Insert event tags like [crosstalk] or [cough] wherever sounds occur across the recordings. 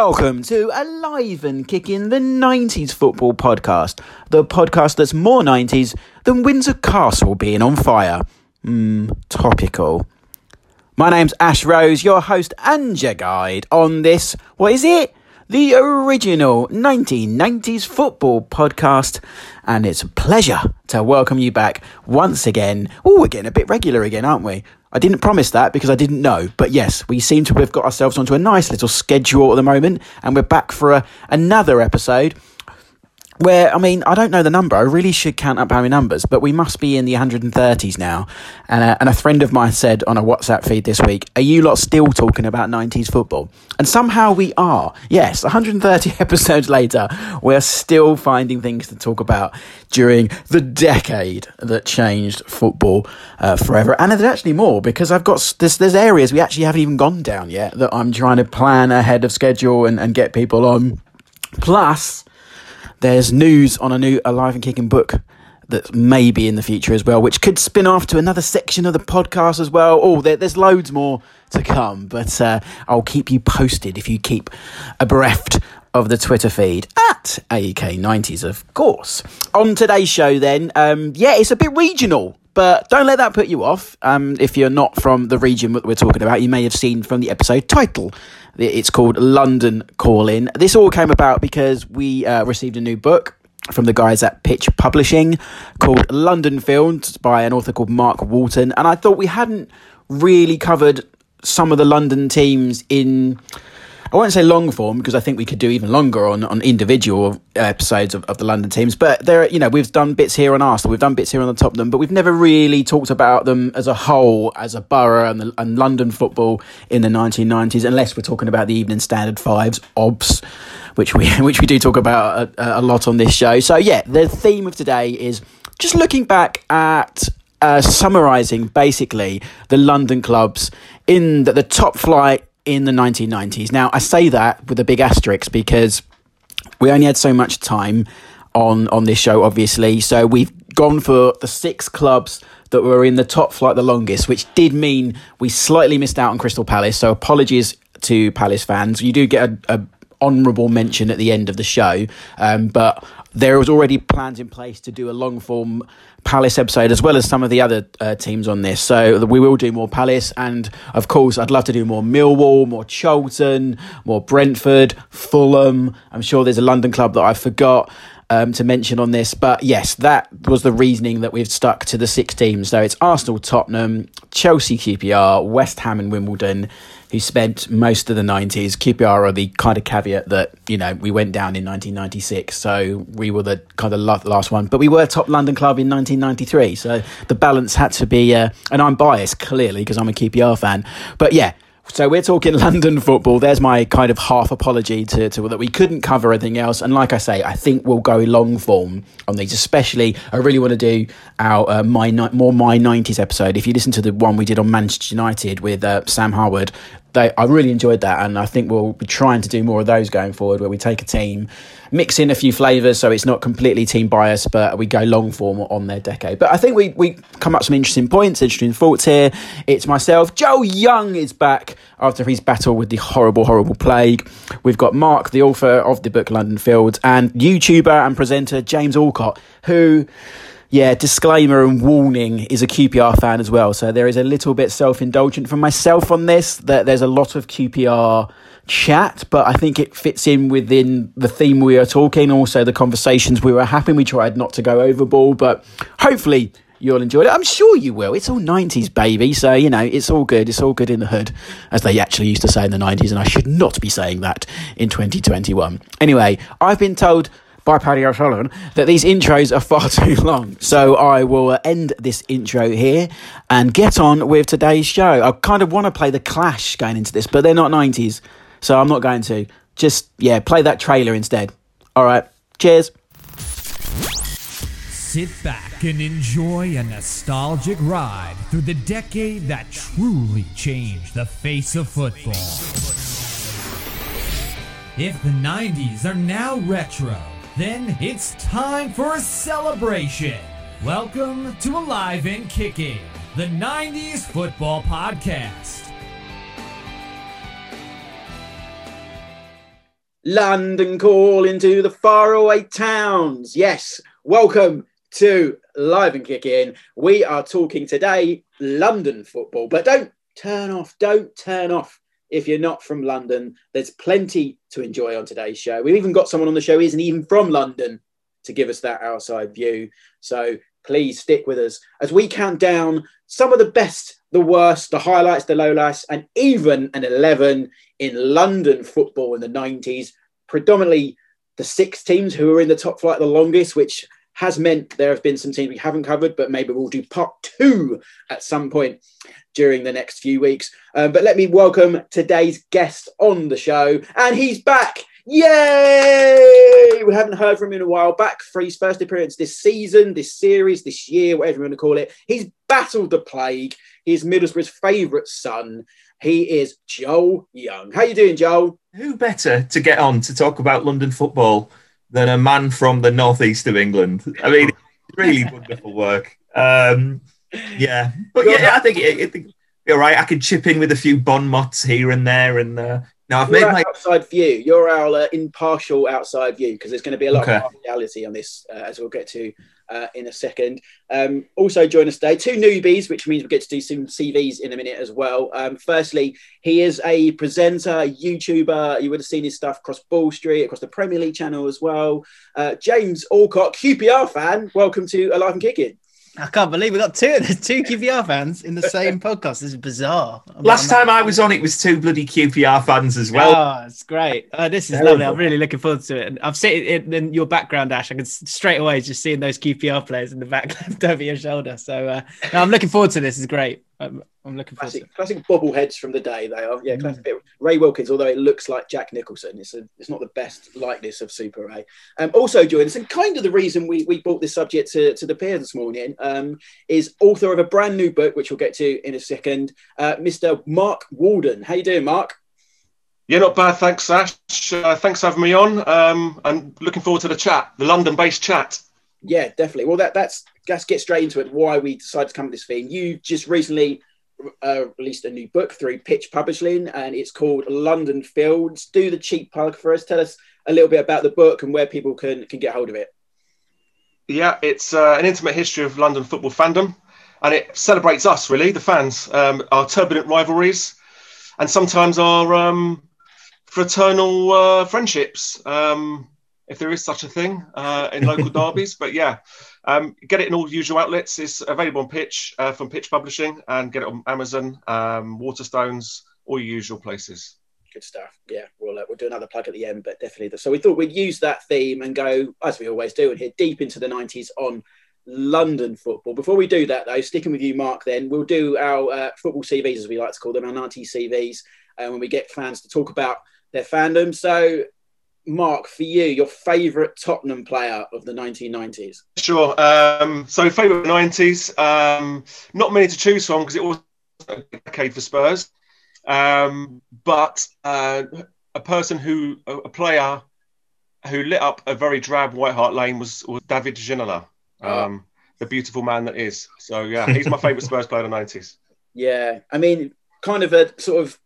Welcome to Alive and Kicking the 90s Football Podcast, the podcast that's more 90s than Windsor Castle being on fire. Mmm, topical. My name's Ash Rose, your host and your guide on this, what is it? The original 1990s football podcast, and it's a pleasure to welcome you back once again. Oh, we're getting a bit regular again, aren't we? I didn't promise that because I didn't know, but yes, we seem to have got ourselves onto a nice little schedule at the moment, and we're back for a, another episode where I mean I don't know the number. I really should count up how many numbers, but we must be in the 130s now. And a, and a friend of mine said on a WhatsApp feed this week, "Are you lot still talking about 90s football?" And somehow we are. Yes, 130 [laughs] episodes later, we're still finding things to talk about during the decade that changed football uh, forever. And there's actually more because I've got there's, there's areas we actually haven't even gone down yet that I'm trying to plan ahead of schedule and, and get people on. Plus there's news on a new Alive and Kicking book that may be in the future as well, which could spin off to another section of the podcast as well. Oh, there, there's loads more to come, but uh, I'll keep you posted if you keep abreast of the Twitter feed at AEK90s, of course. On today's show, then, um, yeah, it's a bit regional. But don't let that put you off. Um, if you're not from the region that we're talking about, you may have seen from the episode title. It's called London Calling. This all came about because we uh, received a new book from the guys at Pitch Publishing called London Fields by an author called Mark Walton. And I thought we hadn't really covered some of the London teams in I won't say long form because I think we could do even longer on, on individual episodes of, of the London teams. But there, you know, we've done bits here on Arsenal, we've done bits here on the them, but we've never really talked about them as a whole, as a borough and, the, and London football in the 1990s, unless we're talking about the Evening Standard Fives, OBS, which we [laughs] which we do talk about a, a lot on this show. So yeah, the theme of today is just looking back at uh, summarising basically the London clubs in the, the top flight in the 1990s. Now, I say that with a big asterisk because we only had so much time on on this show, obviously. So we've gone for the six clubs that were in the top flight the longest, which did mean we slightly missed out on Crystal Palace. So apologies to Palace fans. You do get a, honourable mention at the end of the show, um, but there was already plans in place to do a long form Palace episode as well as some of the other uh, teams on this. So we will do more Palace, and of course, I'd love to do more Millwall, more Charlton, more Brentford, Fulham. I'm sure there's a London club that I forgot. Um, to mention on this, but yes, that was the reasoning that we've stuck to the six teams. So it's Arsenal, Tottenham, Chelsea, QPR, West Ham, and Wimbledon, who spent most of the 90s. QPR are the kind of caveat that, you know, we went down in 1996, so we were the kind of last one. But we were top London club in 1993, so the balance had to be, uh, and I'm biased, clearly, because I'm a QPR fan. But yeah, so we're talking [laughs] London football. There's my kind of half apology to, to that we couldn't cover anything else. And like I say, I think we'll go long form on these. Especially, I really want to do our uh, my more my nineties episode. If you listen to the one we did on Manchester United with uh, Sam Harwood, they I really enjoyed that, and I think we'll be trying to do more of those going forward, where we take a team, mix in a few flavours, so it's not completely team biased, but we go long form on their decade. But I think we we come up some interesting points, interesting thoughts here. It's myself, Joel Young is back after his battle with the horrible, horrible plague. We've got Mark, the author of the book London Fields, and YouTuber and presenter James Allcott, who yeah, disclaimer and warning is a QPR fan as well. So there is a little bit self indulgent from myself on this. That there's a lot of QPR chat, but I think it fits in within the theme we are talking. Also, the conversations we were having. We tried not to go overboard, but hopefully you'll enjoy it. I'm sure you will. It's all 90s, baby. So, you know, it's all good. It's all good in the hood, as they actually used to say in the 90s. And I should not be saying that in 2021. Anyway, I've been told by Paddy O'Sullivan that these intros are far [laughs] too long. So I will end this intro here and get on with today's show. I kind of want to play The Clash going into this, but they're not 90s. So I'm not going to. Just, yeah, play that trailer instead. All right. Cheers. Sit back and enjoy a nostalgic ride through the decade that truly changed the face of football. If the 90s are now retro, then it's time for a celebration. Welcome to Alive and Kicking, the 90s football podcast. London calling to the faraway towns. Yes, welcome to Alive and Kicking. We are talking today London football, but don't turn off, don't turn off if you're not from London. There's plenty to enjoy on today's show. We've even got someone on the show who isn't even from London to give us that outside view. So please stick with us as we count down some of the best, the worst, the highlights, the lowlights, and even an 11 in London football in the 90s. Predominantly the six teams who were in the top flight the longest, which has meant there have been some teams we haven't covered, but maybe we'll do part two at some point during the next few weeks. Um, but let me welcome today's guest on the show, and he's back. Yay! We haven't heard from him in a while. Back for his first appearance this season, this series, this year, whatever you want to call it. He's battled the plague. He's Middlesbrough's favourite son. He is Joel Young. How you doing, Joel? Who better to get on to talk about London football than a man from the northeast of England? I mean, really [laughs] wonderful work. Um, yeah, but yeah, I think it, it, all right. I could chip in with a few bon mots here and there, and uh, now I've You're made my outside view. You're our uh, impartial outside view because there's going to be a lot Okay. of reality on this, uh, as we'll get to uh, in a second. Um, also, join us today, two newbies, which means we get to do some CVs in a minute as well. Um, firstly, he is a presenter, YouTuber. You would have seen his stuff across Ball Street, across the Premier League channel as well. Uh, James Allcott, QPR fan. Welcome to Alive and Kicking. I can't believe we got two there's [laughs] two QPR fans in the same podcast. This is bizarre. I'm- last I'm- time I was on, it was two bloody QPR fans as well. oh, it's great. Uh, this is Terrible. lovely. I'm really looking forward to it. And I've seen it in your background, Ash. I can straight away just seeing those QPR players in the back [laughs] left over your shoulder. So uh, no, I'm looking forward to this. It's great. I'm, I'm looking forward to Classic, it. classic bobbleheads from the day. They are, yeah. Mm. Classic bit. Ray Wilkins, although it looks like Jack Nicholson, it's a, it's not the best likeness of Super Ray. Um, also joining us, and kind of the reason we, we brought this subject to, to the peer this morning, um, is author of a brand new book, which we'll get to in a second, uh, Mr. Mark Walden. How you doing, Mark? Yeah, not bad. Thanks, Ash. Uh, thanks for having me on. Um, and looking forward to the chat, the London-based chat. Yeah, definitely. Well, that that's let's get straight into it. Why we decided to come to this theme. You just recently uh, released a new book through Pitch Publishing, and it's called London Fields. Do the cheap plug for us. Tell us a little bit about the book and where people can can get hold of it. Yeah, it's uh, an intimate history of London football fandom, and it celebrates us, really, the fans, um, our turbulent rivalries, and sometimes our um, fraternal uh, friendships, um, if there is such a thing uh, in local [laughs] derbies. But yeah, um, get it in all usual outlets. It's available on Pitch uh, from Pitch Publishing, and get it on Amazon, um, Waterstones, all your usual places. Good stuff. Yeah, we'll uh, we'll do another plug at the end, but definitely. The, so we thought we'd use that theme and go as we always do and hit deep into the nineties on London football. Before we do that, though, sticking with you, Mark, then we'll do our uh, football CVs as we like to call them, our nineties CVs, and when we get fans to talk about their fandom. So, Mark, for you, your favourite Tottenham player of the nineteen nineties? Sure. Um, so, favourite nineties. Um, not many to choose from because it was a decade for Spurs. Um, but uh, a person who, a, a player who lit up a very drab White Hart Lane was, was David Ginola, um, the beautiful man that is. So, yeah, he's my favourite [laughs] Spurs player of the nineties. Yeah, I mean, kind of a sort of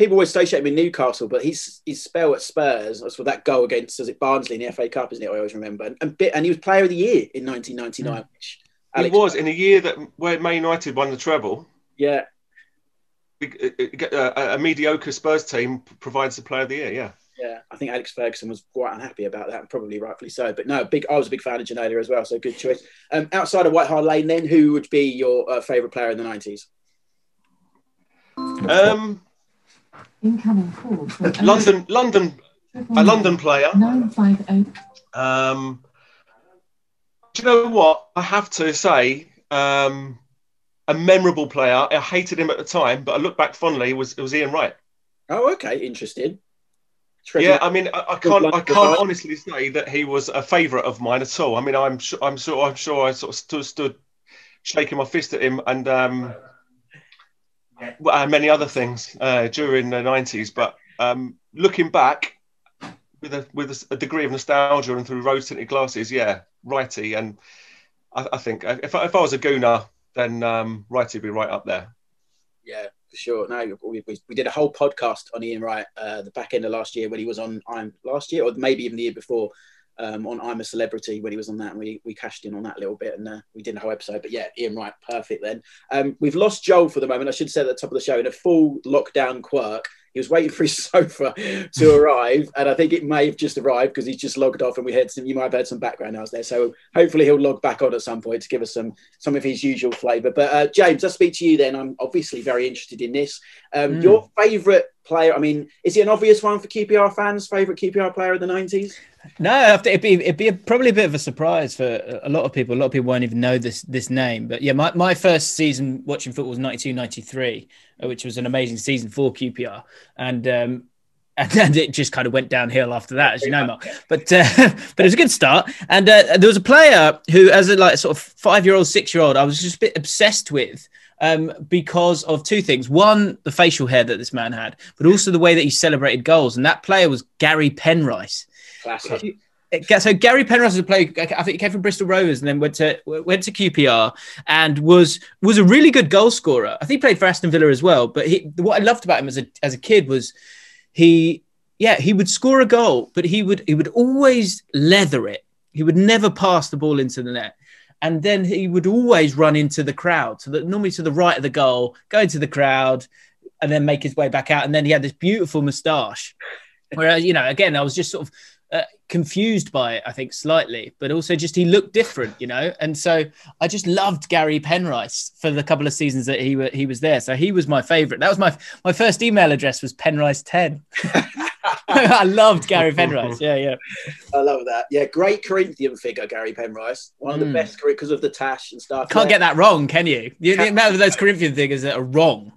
people always associate him with Newcastle, but he's his spell at Spurs was for that goal against was it Barnsley in the FA Cup, isn't it? I always remember, and and, bit, and he was Player of the Year in 1999. Which He Alex- was in a year that where Man United won the treble. yeah, A, a, a mediocre Spurs team provides the player of the year. Yeah. yeah. I think Alex Ferguson was quite unhappy about that, and probably rightfully so. But no, big. I was a big fan of Ginola as well, so good choice. Um, outside of White Hart Lane, then who would be your uh, favourite player in the 90s? Um, Incoming call from London, London, a London player. Nine five eight. Um, do you know what? I have to say, um, a memorable player. I hated him at the time, but I look back fondly. Was it was Ian Wright? Oh, okay, interesting. Yeah, I mean, I, I can't, I can't honestly say that he was a favourite of mine at all. I mean, I'm sure, I'm sure, I'm sure, I sort of stood, stood shaking my fist at him and um, well, and many other things uh, during the '90s. But um, looking back with a with a, degree of nostalgia and through rose tinted glasses, yeah, Wrighty. And I, I think if I, if I was a gooner, then um, Wrighty would be right up there. Yeah, for sure. No, we, we, we did a whole podcast on Ian Wright uh, the back end of last year when he was on I'm last year or maybe even the year before um, on I'm a Celebrity when he was on that. And we we cashed in on that a little bit and uh, we did a whole episode. But yeah, Ian Wright, perfect. Then um, we've lost Joel for the moment. I should say at the top of the show in a full lockdown quirk. He was waiting for his [laughs] sofa to [laughs] arrive, and I think it may have just arrived because he's just logged off, and we had some. You might have heard some background noise there, so hopefully he'll log back on at some point to give us some some of his usual flavour. But uh, James, I'll speak to you then. I'm obviously very interested in this. Um, Mm. Your favourite player? I mean, is he an obvious one for QPR fans? Favourite QPR player of the '90s? No, I have to- it'd be it'd be a, probably a bit of a surprise for a lot of people. A lot of people won't even know this this name. But yeah, my, my first season watching football was 92 93, uh, which was an amazing season for QPR. And um, [laughs] and then it just kind of went downhill after that, as you know, Mark. [laughs] But uh, [laughs] but it was a good start. And uh, there was a player who, as a like sort of five year old, six year old, I was just a bit obsessed with. Um, because of two things. One, the facial hair that this man had, but also the way that he celebrated goals. And that player was Gary Penrice. Classic. So Gary Penrice was a player. I think he came from Bristol Rovers and then went to went to QPR and was was a really good goal scorer. I think he played for Aston Villa as well. But he, what I loved about him as a as a kid was he yeah he would score a goal, but he would he would always leather it. He would never pass the ball into the net. And then he would always run into the crowd, so that normally to the right of the goal, go into the crowd, and then make his way back out. And then he had this beautiful moustache. Whereas, you know, again, I was just sort of confused by it, I think, slightly, but also just he looked different, you know. And so I just loved Gary Penrice for the couple of seasons that he wa- he was there. So he was my favorite. That was my my first email address was Penrice10. [laughs] I loved Gary Penrice. Yeah, yeah. I love that. Yeah, great Corinthian figure, Gary Penrice. One of the Mm. best because of the tash and stuff. Can't yeah. get that wrong, can you? The, the amount of those Corinthian figures that are wrong.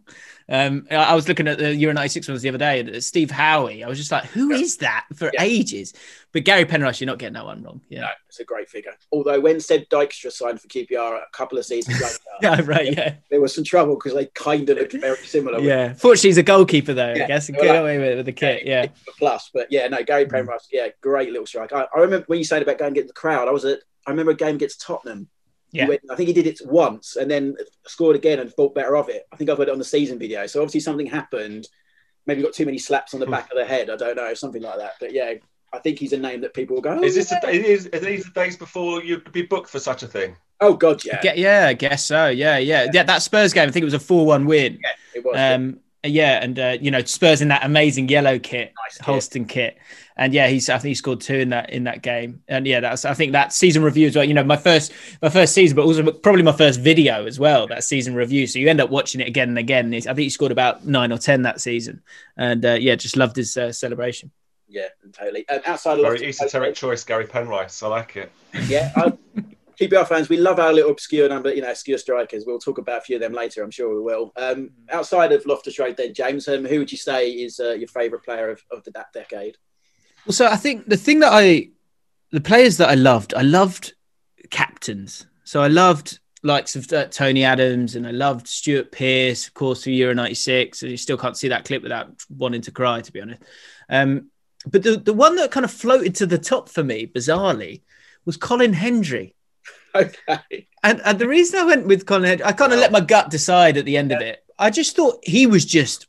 Um, I was looking at the Euro 96 ones the other day, and Steve Howie. I was just like, who is that for Yeah. ages? But Gary Penrice, you're not getting that one wrong. No, Yeah. it's a great figure. Although when Sieb Dykstra signed for QPR a couple of seasons later, [laughs] Yeah, right. Yeah. there was some trouble because they kind of looked very similar. Yeah. Fortunately, he's a goalkeeper, though, Yeah. I guess. and Get that- away with with the kit. Yeah. plus. But yeah, no, Gary Penrice, yeah, great little strike. I, I remember when you said about going and get the crowd. I was at, I remember a game against Tottenham. He Yeah. went- I think he did it once and then scored again and thought better of it. I think I've heard it on the season video. So obviously something happened. Maybe got too many slaps on the back of the head. I don't know, something like that. But yeah, I think he's a name that people will go. Oh, Is this yeah. the, is, are these the days before you could be booked for such a thing? Oh God, yeah, Get, yeah, I guess so. Yeah, yeah. Yeah, that Spurs game, I think it was a 4 1 win. Yeah, it was. Um, yeah, and uh, you know Spurs in that amazing yellow kit, Nice kit. Holsten kit, and yeah, he's I think he scored two in that in that game, and yeah, that's I think that season review as well. You know, my first my first season, but also probably my first video as well. That season review, so you end up watching it again and again. I think he scored about nine or ten that season, and uh, yeah, just loved his uh, celebration. yeah, totally. Um, outside of Very esoteric choice, Gary Penrice. I like it. Yeah, I, [laughs] QPR fans, we love our little obscure number, you know, obscure strikers. We'll talk about a few of them later. I'm sure we will. Um, outside of Loftus Road, then James, um, who would you say is uh, your favourite player of, of the, that decade? Well, so I think the thing that I, the players that I loved, I loved captains. So I loved likes of uh, Tony Adams and I loved Stuart Pearce, of course, for Euro 96. And you still can't see that clip without wanting to cry, to be honest. Um, but the, the one that kind of floated to the top for me, bizarrely, was Colin Hendry. [laughs] Okay. And, and the reason I went with Colin Hendry, I kind of let my gut decide at the end of it. I just thought he was just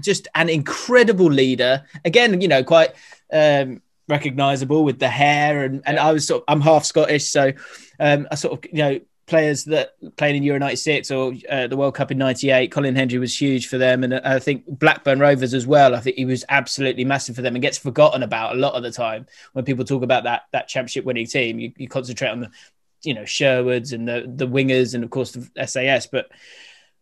just an incredible leader. Again, you know, quite um, recognizable with the hair, and and I was sort of I'm half Scottish, so um, I sort of you know players that played in Euro '96 or uh, the World Cup in '98. Colin Hendry was huge for them, and I think Blackburn Rovers as well. I think he was absolutely massive for them, and gets forgotten about a lot of the time when people talk about that that championship winning team. You, you concentrate on the you know Sherwoods and the the wingers, and of course the SAS, but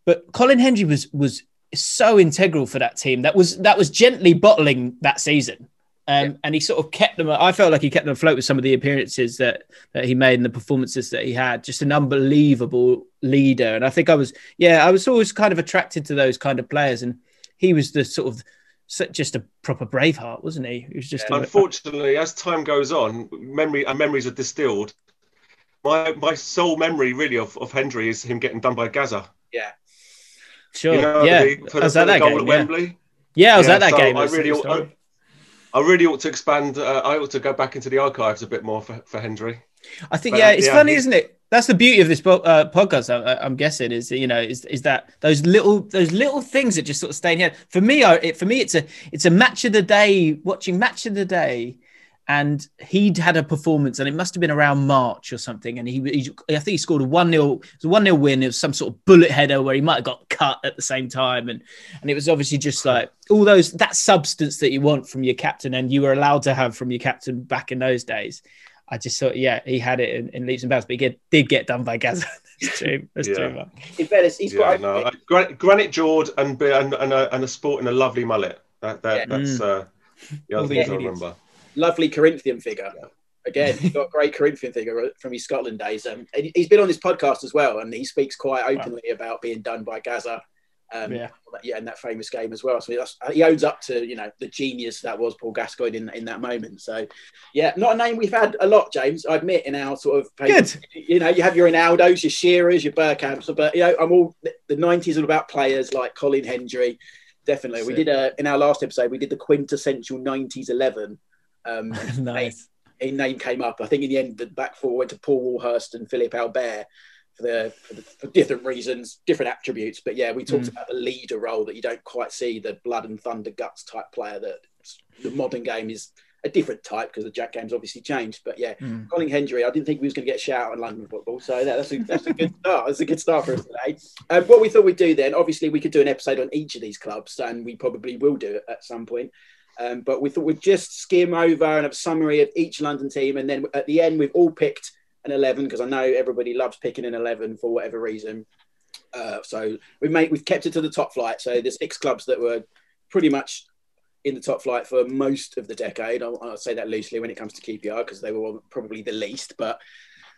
but Colin Hendry was was so integral for that team. That was that was gently bottling that season. Um, And he sort of kept them. I felt like he kept them afloat with some of the appearances that that he made and the performances that he had. Just an unbelievable leader. And I think I was, yeah, I was always kind of attracted to those kind of players. And he was the sort of just a proper braveheart, wasn't he? He was just a, Unfortunately, as time goes on, memory and memories are distilled. My my sole memory really of, of Hendry is him getting done by Gaza. Yeah. sure, You know, yeah. the, for I the, was for at that goal game. at Yeah. Wembley. yeah, I was Yeah, at that so game. I really, ought. I, I really ought to expand. Uh, I ought to go back into the archives a bit more for, for Hendry. I think But, yeah, uh, it's yeah, funny, he- isn't it? that's the beauty of this po- uh, podcast. I, I'm guessing is you know is is that those little those little things that just sort of stay in here. For me, I, it, for me, it's a it's a match of the day. Watching match of the day, and he'd had a performance, and it must have been around March or something. And he, he I think he scored a one 0 It was a one 0 win. It was some sort of bullet header where he might have got cut at the same time, and and it was obviously just like all those that substance that you want from your captain, and you were allowed to have from your captain back in those days. I just thought, yeah, he had it in, in leaps and bounds, but he get, did get done by Gaza. [laughs] That's true. That's Yeah. true. Man. In fairness, he's Yeah, got. no, uh, Gran- Granite Jord and and, and, a, and a sport and a lovely mullet. That, that Yeah. that's uh, the other the things I remember. Lovely Corinthian figure. Again, he's got a great Corinthian figure from his Scotland days. Um, and he's been on this podcast as well, and he speaks quite openly about being done by Gaza. Um, Yeah. yeah, in that famous game as well. So he owns up to you know the genius that was Paul Gascoigne in, in that moment. So yeah, not a name we've had a lot, James. I admit in our sort of Good. You know, you have your Ronaldos, your Shearers, your Bergkamps, but you know, I'm all the '90s are about players like Colin Hendry. Definitely, we did a in our last episode we did the quintessential '90s eleven. Um, [laughs] nice. a name came up. I think in the end, the back four went to Paul Warhurst and Philip Albert for the, for the for different reasons, different attributes. But yeah, we talked Mm. about the leader role that you don't quite see the blood and thunder guts type player that the modern game is a different type because the Jack game's obviously changed. But yeah, Mm. Colin Hendry, I didn't think we was going to get a shout out on London football. So that, that's a that's a good start. That's a good start for us today. Um, what we thought we'd do then, obviously, we could do an episode on each of these clubs, and we probably will do it at some point. Um, but we thought we'd just skim over and have a summary of each London team, and then at the end we've all picked an eleven because I know everybody loves picking an eleven for whatever reason. Uh, so we've made we've kept it to the top flight. So there's six clubs that were pretty much in the top flight for most of the decade. I'll, I'll say that loosely when it comes to QPR because they were probably the least, but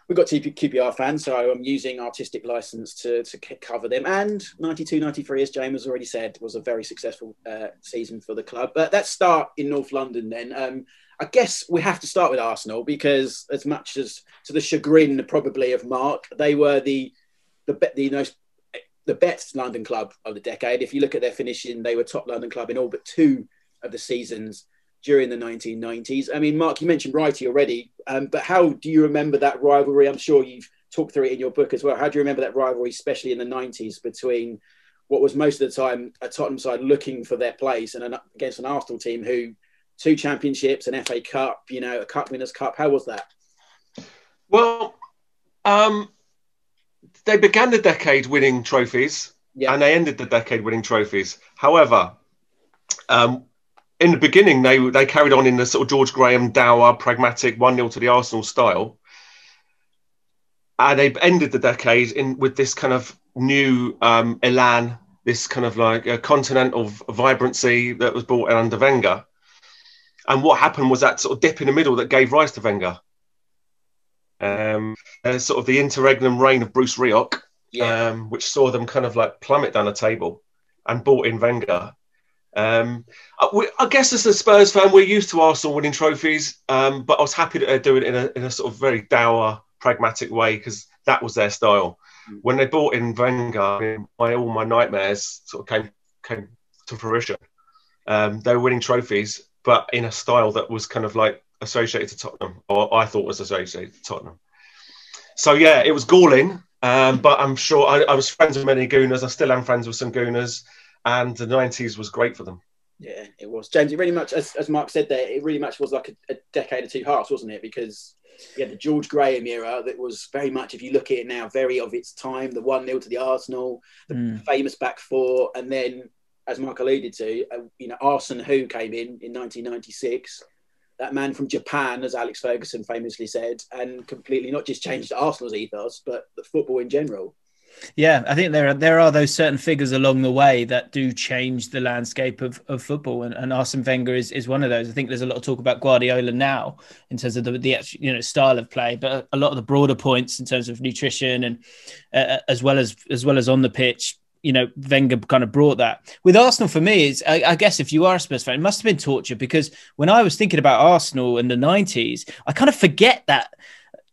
we've got QPR fans, so I'm using artistic license to, to cover them. And 92 93, as James has already said, was a very successful uh, season for the club. But let's start in North London then. Um, I guess we have to start with Arsenal because, as much as to the chagrin probably of Mark, they were the the, the most the best London club of the decade. If you look at their finishing, they were top London club in all but two of the seasons during the 1990s. I mean, Mark, you mentioned Wrighty already, um, but how do you remember that rivalry? I'm sure you've talked through it in your book as well. How do you remember that rivalry, especially in the 90s, between what was most of the time a Tottenham side looking for their place and an, against an Arsenal team who two championships, an FA Cup, you know, a Cup Winners' Cup. How was that? Well, um, they began the decade winning trophies, Yeah. and they ended the decade winning trophies. However, um, in the beginning, they they carried on in the sort of George Graham dour, pragmatic one 0 to the Arsenal style, and they ended the decade in with this kind of new um, elan, this kind of like a continent of vibrancy that was brought in under Wenger. And what happened was that sort of dip in the middle that gave rise to Wenger. Um, uh, sort of the interregnum reign of Bruce Rioch, Yeah. um, which saw them kind of like plummet down the table and brought in Wenger. Um, I, we, I guess as a Spurs fan, we're used to Arsenal winning trophies, um, but I was happy that they do it in a, in a sort of very dour, pragmatic way because that was their style. Mm. When they bought in Wenger, my, all my nightmares sort of came came to fruition. Um, they were winning trophies, but in a style that was kind of like associated to Tottenham, or I thought was associated to Tottenham. So yeah, it was galling, um, but I'm sure I, I was friends with many Gooners. I still am friends with some Gooners, and the '90s was great for them. Yeah, it was. James, it really much, as, as Mark said there, it really much was like a, a decade of two halves, wasn't it? Because you had the George Graham era that was very much, if you look at it now, very of its time. The 1 0 to the Arsenal, the Mm. famous back four. And then, as Mark alluded to, uh, you know, Arsene Who came in in 1996. That man from Japan, as Alex Ferguson famously said, and completely not just changed Arsenal's ethos, but the football in general. Yeah, I think there are there are those certain figures along the way that do change the landscape of, of football, and, and Arsene Wenger is, is one of those. I think there's a lot of talk about Guardiola now in terms of the, the you know style of play, but a lot of the broader points in terms of nutrition and uh, as well as as well as on the pitch. You know, Wenger kind of brought that with Arsenal. For me, it's I, I guess if you are a Spurs fan, it must have been torture because when I was thinking about Arsenal in the '90s, I kind of forget that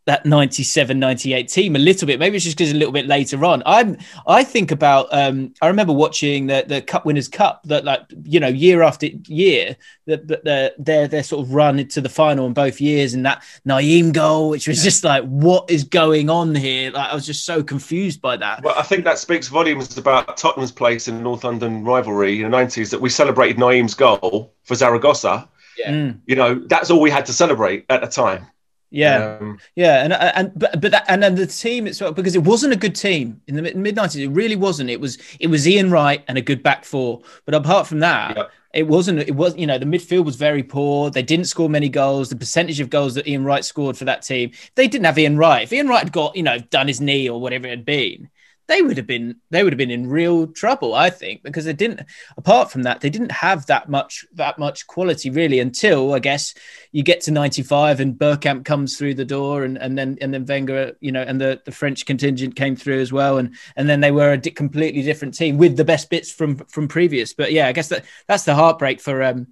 that 97 98 team a little bit. Maybe it's just because a little bit later on. I'm i think about um i remember watching the the cup winners cup that like you know year after year that the, the, their their sort of run into the final in both years and that Nayim goal which was just like what is going on here? Like i was just so confused by that. Well, I think that speaks volumes about Tottenham's place in the North London rivalry in the 90s that we celebrated Nayim's goal for Zaragoza. Mm, You know, that's all we had to celebrate at the time. Yeah Um, Yeah, and and but but that, and then the team itself because it wasn't a good team in the mid nineties. It really wasn't. It was it was Ian Wright and a good back four. But apart from that, Yep. it wasn't. It was you know the midfield was very poor. They didn't score many goals. The percentage of goals that Ian Wright scored for that team, they didn't have Ian Wright. If Ian Wright had got you know done his knee or whatever it had been, they would have been they would have been in real trouble. I think because they didn't. Apart from that, they didn't have that much that much quality really until I guess you get to 95 and Bergkamp comes through the door and, and then and then Wenger, you know, and the, the French contingent came through as well. And and then they were a di- completely different team with the best bits from from previous. But yeah, I guess that that's the heartbreak for um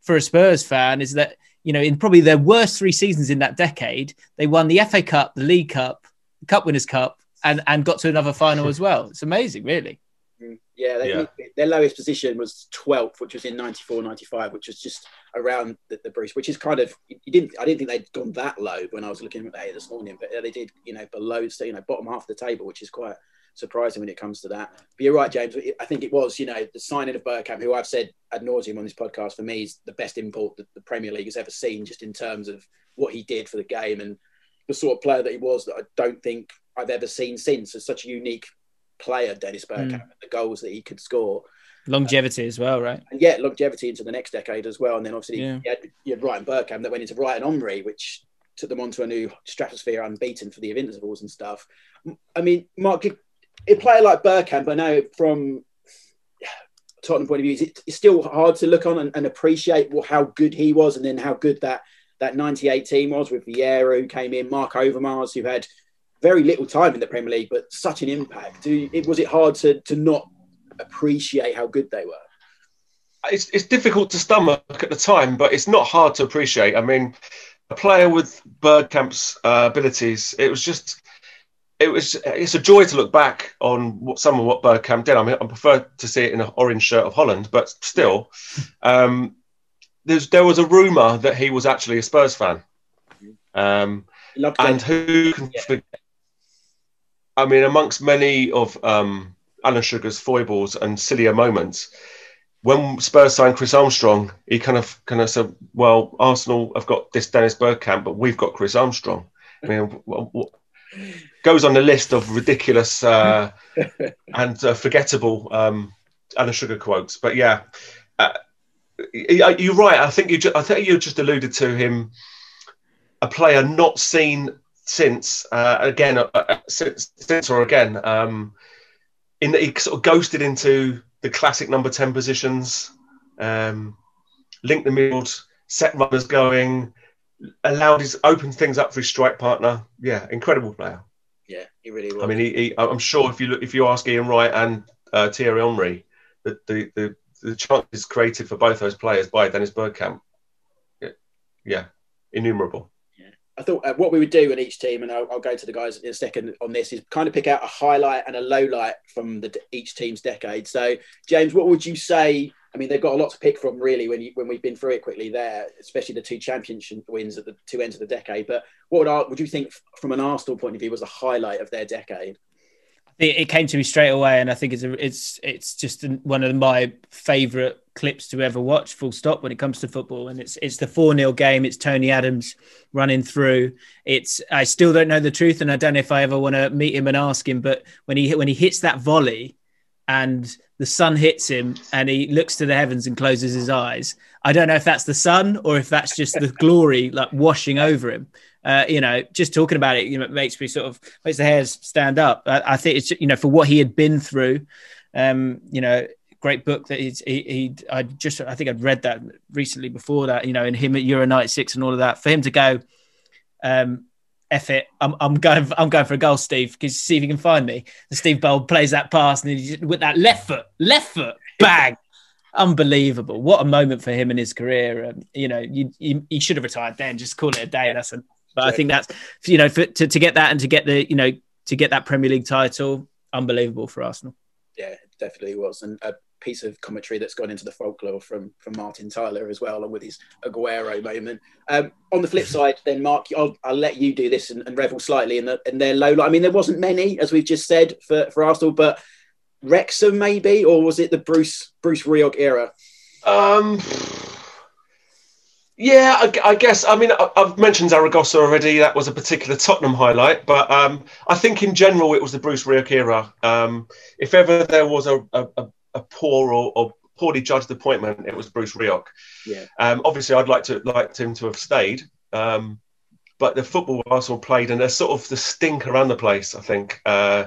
for a Spurs fan is that, you know, in probably their worst three seasons in that decade, they won the FA Cup, the League Cup, the Cup Winners' Cup, and, and got to another final as well. It's amazing, really. Mm, Yeah, they, Yeah. their lowest position was 12th, which was in 94, 95, which was just around the, the Bruce, which is kind of, you didn't, I didn't think they'd gone that low when I was looking at it this morning, but they did, you know, below, so, you know, bottom half of the table, which is quite surprising when it comes to that. But you're right, James. I think it was, you know, the signing of Bergkamp, who I've said ad nauseum on this podcast, for me is the best import that the Premier League has ever seen, just in terms of what he did for the game and the sort of player that he was that I don't think I've ever seen since. As such a unique player, Dennis Bergkamp, hmm. and the goals that he could score. Longevity as well, right? And yet longevity into the next decade as well. And then obviously Yeah. you, had, you had Ryan Burkham that went into Brighton Omri, which took them onto a new stratosphere unbeaten for the Invincibles and stuff. I mean, Mark, a player like Bergkamp, I know from Tottenham point of view, it's, it's still hard to look on and, and appreciate how good he was and then how good that, that 98 team was with Vieira who came in, Marc Overmars who had very little time in the Premier League, but such an impact. Do, it, was it hard to, to not appreciate how good they were? it's, it's difficult to stomach at the time, but it's not hard to appreciate. I mean, a player with Bergkamp's uh, abilities, it was just, it was, it's a joy to look back on what some of what Bergkamp did. I mean, I prefer to see it in an orange shirt of Holland, but still, um, there's, there was a rumor that he was actually a Spurs fan. Um, and who can Yeah. forget? I mean, amongst many of um, Alan Sugar's foibles and sillier moments, when Spurs signed Chris Armstrong, he kind of kind of said, "Well, Arsenal have got this Dennis Bergkamp, but we've got Chris Armstrong." I mean, what, what goes on the list of ridiculous uh, [laughs] and uh, forgettable um, Alan Sugar quotes. But yeah, uh, you're right. I think you. Ju- I think you just alluded to him, a player not seen since uh, again, uh, uh, since, since or again, um, in that he sort of ghosted into the classic number ten positions, um, linked the midfield, set runners going, allowed his opened things up for his strike partner. Yeah, incredible player. Yeah, he really was. I mean, he, he, I'm sure if you look, if you ask Ian Wright and uh, Thierry Henry, the, the the the chances created for both those players by Dennis Bergkamp, yeah, yeah innumerable. I thought uh, what we would do in each team, and I'll, I'll go to the guys in a second on this, is kind of pick out a highlight and a low light from the, each team's decade. So, James, what would you say? I mean, they've got a lot to pick from, really, when you, when we've been through it quickly there, especially the two championship wins at the two ends of the decade. But what would, would you think, from an Arsenal point of view, was a highlight of their decade? It, came to me straight away, and I think it's a, it's it's just one of my favourite clips to ever watch. Full stop when it comes to football, and it's it's the four 0 game. It's Tony Adams running through. It's I still don't know the truth, and I don't know if I ever want to meet him and ask him. But when he when he hits that volley, and the sun hits him, and he looks to the heavens and closes his eyes. I don't know if that's the sun or if that's just the glory like washing over him uh, you know, just talking about it, you know, it makes me sort of makes the hairs stand up. I, I think it's you know for what he had been through, um, you know, great book that he's, he he I just I think I'd read that recently before that, you know, in him at Euro '96 and all of that. For him to go, um, F it, I'm, I'm going I'm going for a goal, Steve, because see if you can find me. And Steve Bould plays that pass and he with that left foot, left foot, bang. [laughs] Unbelievable! What a moment for him in his career. Um, you know, you, you, he should have retired then. Just call it a day. That's a But I think that's you know for, to to get that and to get the you know to get that Premier League title, unbelievable for Arsenal. Yeah, definitely was, and a piece of commentary that's gone into the folklore from from Martin Tyler as well, along with his Aguero moment. Um, on the flip [laughs] side, then Mark, I'll, I'll let you do this and, and revel slightly in, the, in their low. light. I mean, there wasn't many, as we've just said, for for Arsenal, but Wrexham maybe, or was it the Bruce Bruce Rioch era? Um, yeah, I, I guess. I mean, I, I've mentioned Zaragoza already. That was a particular Tottenham highlight, but um, I think in general it was the Bruce Rioch era. Um, if ever there was a, a, a poor or, or, poorly judged appointment, it was Bruce Rioch. Yeah. Um, obviously, I'd like to like him to have stayed, um, but the football Arsenal played and there's sort of the stink around the place. I think, uh,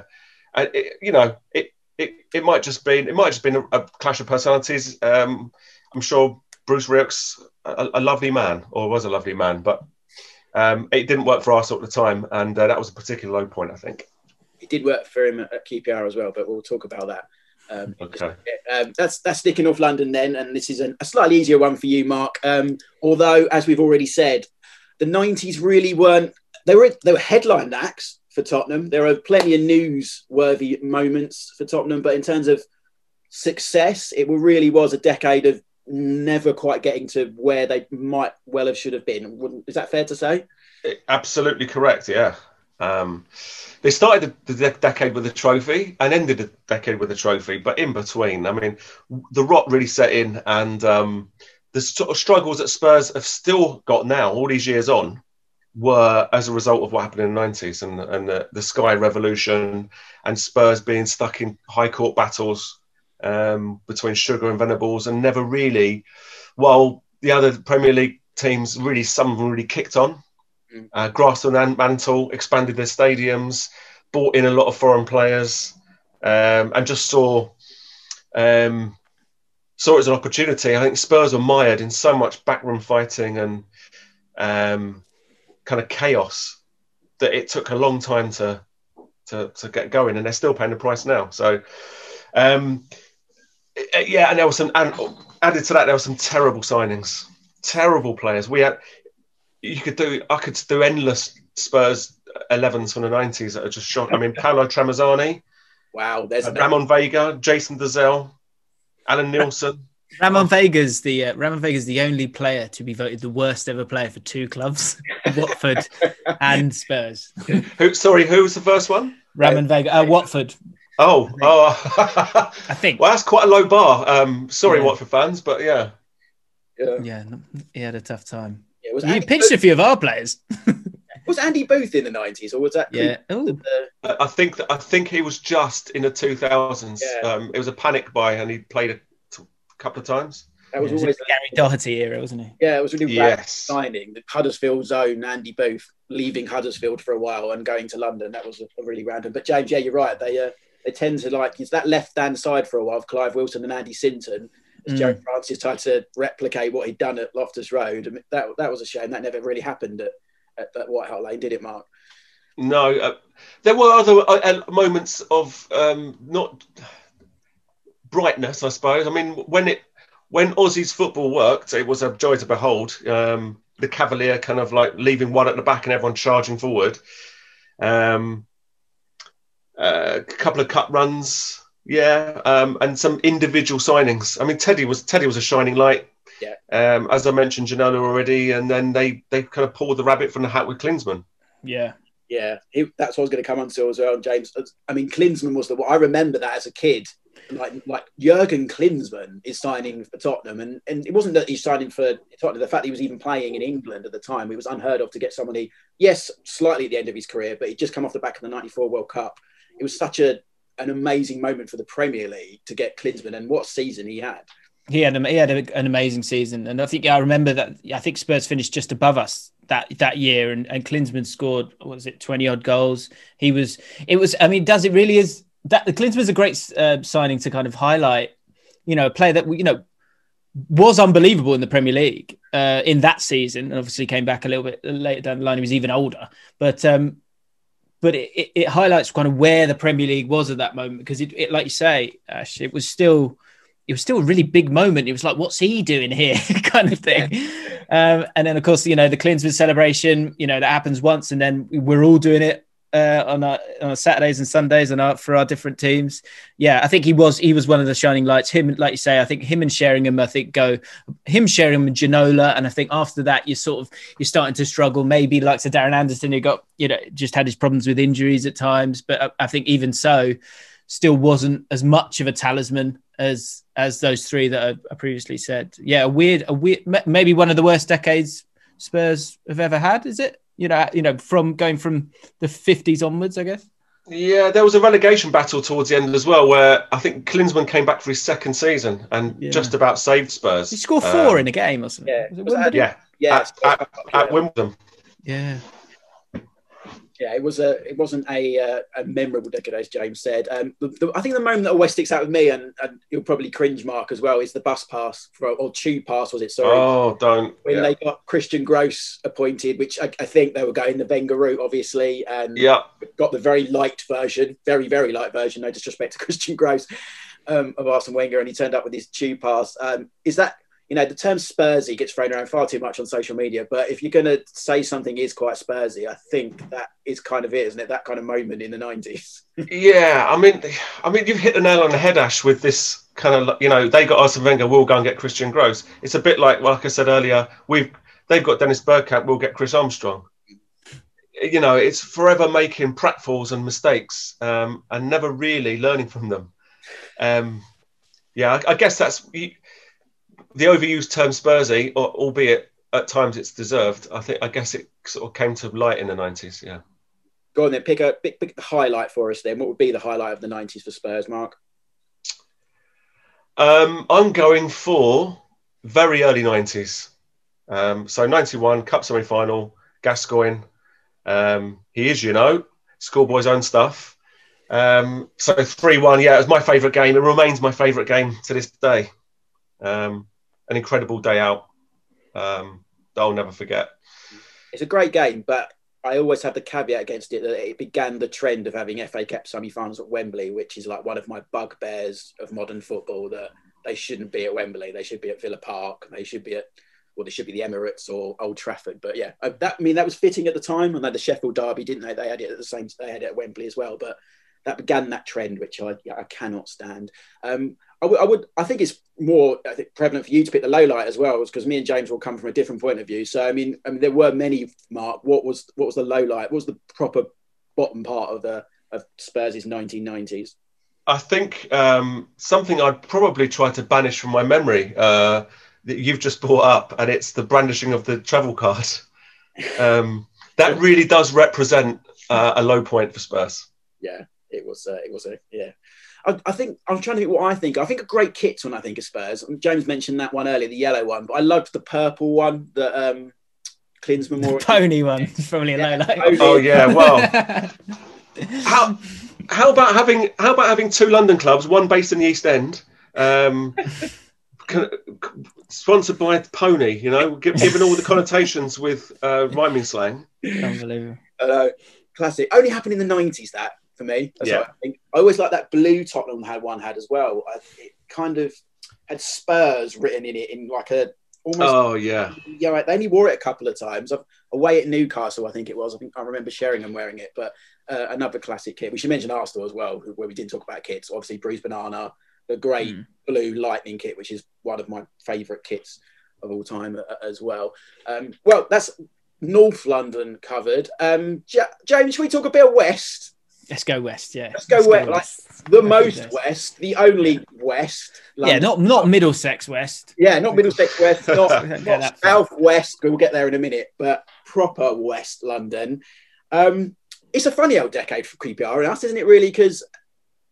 and it, you know, it, it it might just been it might just been a, a clash of personalities. Um, I'm sure Bruce Rioch's a, a, lovely man, or was a lovely man, but um, it didn't work for Arsenal at the time, and uh, that was a particular low point, I think. It did work for him at QPR as well, but we'll talk about that. Um, okay. Um, that's that's sticking off London then, and this is an, a slightly easier one for you, Mark. Um, although, as we've already said, the '90s really weren't. They were they were headline acts for Tottenham. There are plenty of news-worthy moments for Tottenham, but in terms of success, it really was a decade of never quite getting to where they might well have should have been. Is that fair to say? Absolutely correct. Yeah. Um, they started the, the, decade with a trophy and ended the decade with a trophy, but in between, I mean, the rot really set in, and um, the sort of struggles that Spurs have still got now, all these years on, were as a result of what happened in the 90s and, and the, the Sky Revolution and Spurs being stuck in high court battles um, between Sugar and Venables and never really, while the other Premier League teams really, some of them really kicked on. Mm. Uh, grasped and mantle, expanded their stadiums, bought in a lot of foreign players, um, and just saw um, saw it as an opportunity. I think Spurs were mired in so much backroom fighting and um, kind of chaos that it took a long time to to, to get going, and they're still paying the price now. So, um, yeah, and there was some, and added to that, there were some terrible signings, terrible players. We had, you could do, I could do endless Spurs 11s from the 90s that are just shot. I mean, [laughs] Paolo Tramezzani. Wow, there's uh, Ramon Vega, Jason Dozzell, Allan Nielsen. [laughs] Ramon Vega's the uh, Ramon Vega's the only player to be voted the worst ever player for two clubs, [laughs] Watford and Spurs. Who? Sorry, who was the first one? Ramon Vega, uh, Watford. Oh, oh, I think. [laughs] Well, that's quite a low bar. Um, sorry, yeah. Watford fans, but yeah. yeah, yeah, he had a tough time. Yeah, was you pitched Booth. a few of our players. [laughs] was Andy Booth in the nineties, or was that? Yeah, the, I think that I think he was just in the two thousands. Yeah. Um, it was a panic buy, and he played a t- couple of times. That was yeah, always Gary Doherty era, wasn't he? Yeah, it was really yes. signing. The Huddersfield zone. Andy Booth leaving Huddersfield for a while and going to London. That was a, a really random. But James, yeah, you're right. They uh, they tend to like it's that left hand side for a while of Clive Wilson and Andy Sinton. As mm. Joe Francis tried to replicate what he'd done at Loftus Road, and that that was a shame. That never really happened at, at, at White Hart Lane, did it, Mark? No, uh, there were other uh, moments of um, not brightness, I suppose. I mean, when it when Ossie's football worked, it was a joy to behold. Um, the Cavalier kind of like leaving one at the back and everyone charging forward. Um, uh, a couple of cut runs, yeah, um, and some individual signings. I mean, Teddy was Teddy was a shining light. Yeah. Um, as I mentioned, Ginola already, and then they they kind of pulled the rabbit from the hat with Klinsmann. Yeah. Yeah, he, that's what I was going to come on to as well, James. I mean, Klinsmann was the. I remember that as a kid like like Jurgen Klinsmann is signing for Tottenham, and and it wasn't that he's signing for Tottenham. The fact he was even playing in England at the time, it was unheard of to get somebody. Yes, slightly at the end of his career, but he'd just come off the back of the '94 World Cup. It was such a an amazing moment for the Premier League to get Klinsmann, and what season he had. He had he had an amazing season, and I think I remember that. I think Spurs finished just above us that that year, and, and Klinsmann scored was it twenty odd goals. He was it was. I mean, does it really is that the Klinsmann's a great uh, signing to kind of highlight, you know, a player that you know was unbelievable in the Premier League uh, in that season, and obviously came back a little bit later down the line. He was even older, but um, but it, it, it highlights kind of where the Premier League was at that moment because it, it like you say, Ash, it was still it was still a really big moment. It was like, what's he doing here, [laughs] kind of thing. Um, and then, of course, you know, the Klinsmann celebration, you know, that happens once, and then we're all doing it uh, on, our, on our Saturdays and Sundays and our, for our different teams. Yeah, I think he was he was one of the shining lights. Him, like you say, I think him and Sheringham, I think go him, Sheringham, and Ginola, and I think after that you're sort of you're starting to struggle. Maybe like to Darren Anderton, who got you know just had his problems with injuries at times, but I, I think even so, still wasn't as much of a talisman as as those three that I, I previously said. Yeah, a weird, a weird, maybe one of the worst decades Spurs have ever had. Is it? You know, you know, from going from the fifties onwards, I guess. Yeah, there was a relegation battle towards the end as well, where I think Klinsmann came back for his second season and Yeah. just about saved Spurs. He scored four Um, in a game or something. yeah. Was it Was that- Yeah, Yeah, at, at, at Wimbledon. yeah. Yeah, it was a it wasn't a uh, a memorable decade, as James said. Um, the, the, I think the moment that always sticks out with me, and, and you'll probably cringe, Mark, as well, is the bus pass for, or tube pass, was it? Sorry, Oh, don't. when Yeah. they got Christian Gross appointed, which I, I think they were going the Wenger route, obviously, and yeah, got the very light version, very very light version. No disrespect to [laughs] Christian Gross um, of Arsene Wenger, and he turned up with his tube pass. Um, is that you know the term Spursy gets thrown around far too much on social media, but if you're going to say something is quite Spursy, I think that is kind of it, isn't it? That kind of moment in the nineties. [laughs] yeah. I mean, I mean, you've hit the nail on the head, Ash, with this kind of, you know, they got Arsene Wenger, we'll go and get Christian Gross. It's a bit like, like I said earlier, we've they've got Dennis Bergkamp, we'll get Chris Armstrong. You know, it's forever making pratfalls and mistakes um, and never really learning from them. Um, yeah, I, I guess that's the overused term Spursy, or, albeit at times it's deserved. I think I guess it sort of came to light in the nineties. Yeah. Go on then, pick a pick, pick the highlight for us. Then, what would be the highlight of the nineties for Spurs, Mark? Um, I'm going for very early 90s. Um, so 91, Cup semi final, Gascoigne. Um, he is, you know, schoolboy's own stuff. Um, so 3 1, yeah, it was my favourite game. It remains my favourite game to this day. Um, an incredible day out um, that I'll never forget. It's a great game, but I always have the caveat against it that it began the trend of having FA Cup semi-finals at Wembley, which is like one of my bugbears of modern football. That they shouldn't be at Wembley; they should be at Villa Park. They should be at, well, they should be the Emirates or Old Trafford. But yeah, uh, that I mean that was fitting at the time. And they the Sheffield Derby, didn't they? They had it at the same. They had it at Wembley as well, but that began that trend, which I I cannot stand. Um, I would, I would, I think it's more I think prevalent for you to pick the low light as well, because me and James will come from a different point of view. So I mean, I mean, there were many. Mark, what was what was the low light? What was the proper bottom part of the of Spurs' 1990s? I think um, something I'd probably try to banish from my memory uh, that you've just brought up, and it's the brandishing of the travel card. [laughs] Um, that really does represent uh, a low point for Spurs. Yeah, it was. Uh, it was a yeah. I, I think I'm trying to think what I think. I think a great kit when I think of Spurs. James mentioned that one earlier, the yellow one, but I loved the purple one that um, Klinsmann wore. Pony one, [laughs] is probably a low light. Pony. Oh yeah, well, [laughs] how how about having how about having two London clubs, one based in the East End, um, [laughs] c- c- sponsored by Pony? You know, given all the connotations with uh, rhyming slang. Unbelievable. Uh, classic. Only happened in the nineties. That for me. That's Yeah. what I think. I always like that blue Tottenham had one had as well. I, it kind of had Spurs written in it in like a almost. Oh yeah, Yeah, they only wore it a couple of times. I've- Away at Newcastle, I think it was. I think I remember Sheringham wearing it. But uh, another classic kit. We should mention Arsenal as well, where we didn't talk about kits. Obviously, Bruce Banana, the great Mm. blue lightning kit, which is one of my favourite kits of all time uh, as well. Um, well, that's North London covered. Um, Ja- James, should we talk a bit of West? Let's go west. Yeah. Let's go west, like, The most Yes. West, the only West. Yeah, not not Middlesex West. Yeah, not Middlesex West, [laughs] not, go not that far. South West. We'll get there in a minute, but proper West London. Um, it's a funny old decade for QPR and us, isn't it? Really, because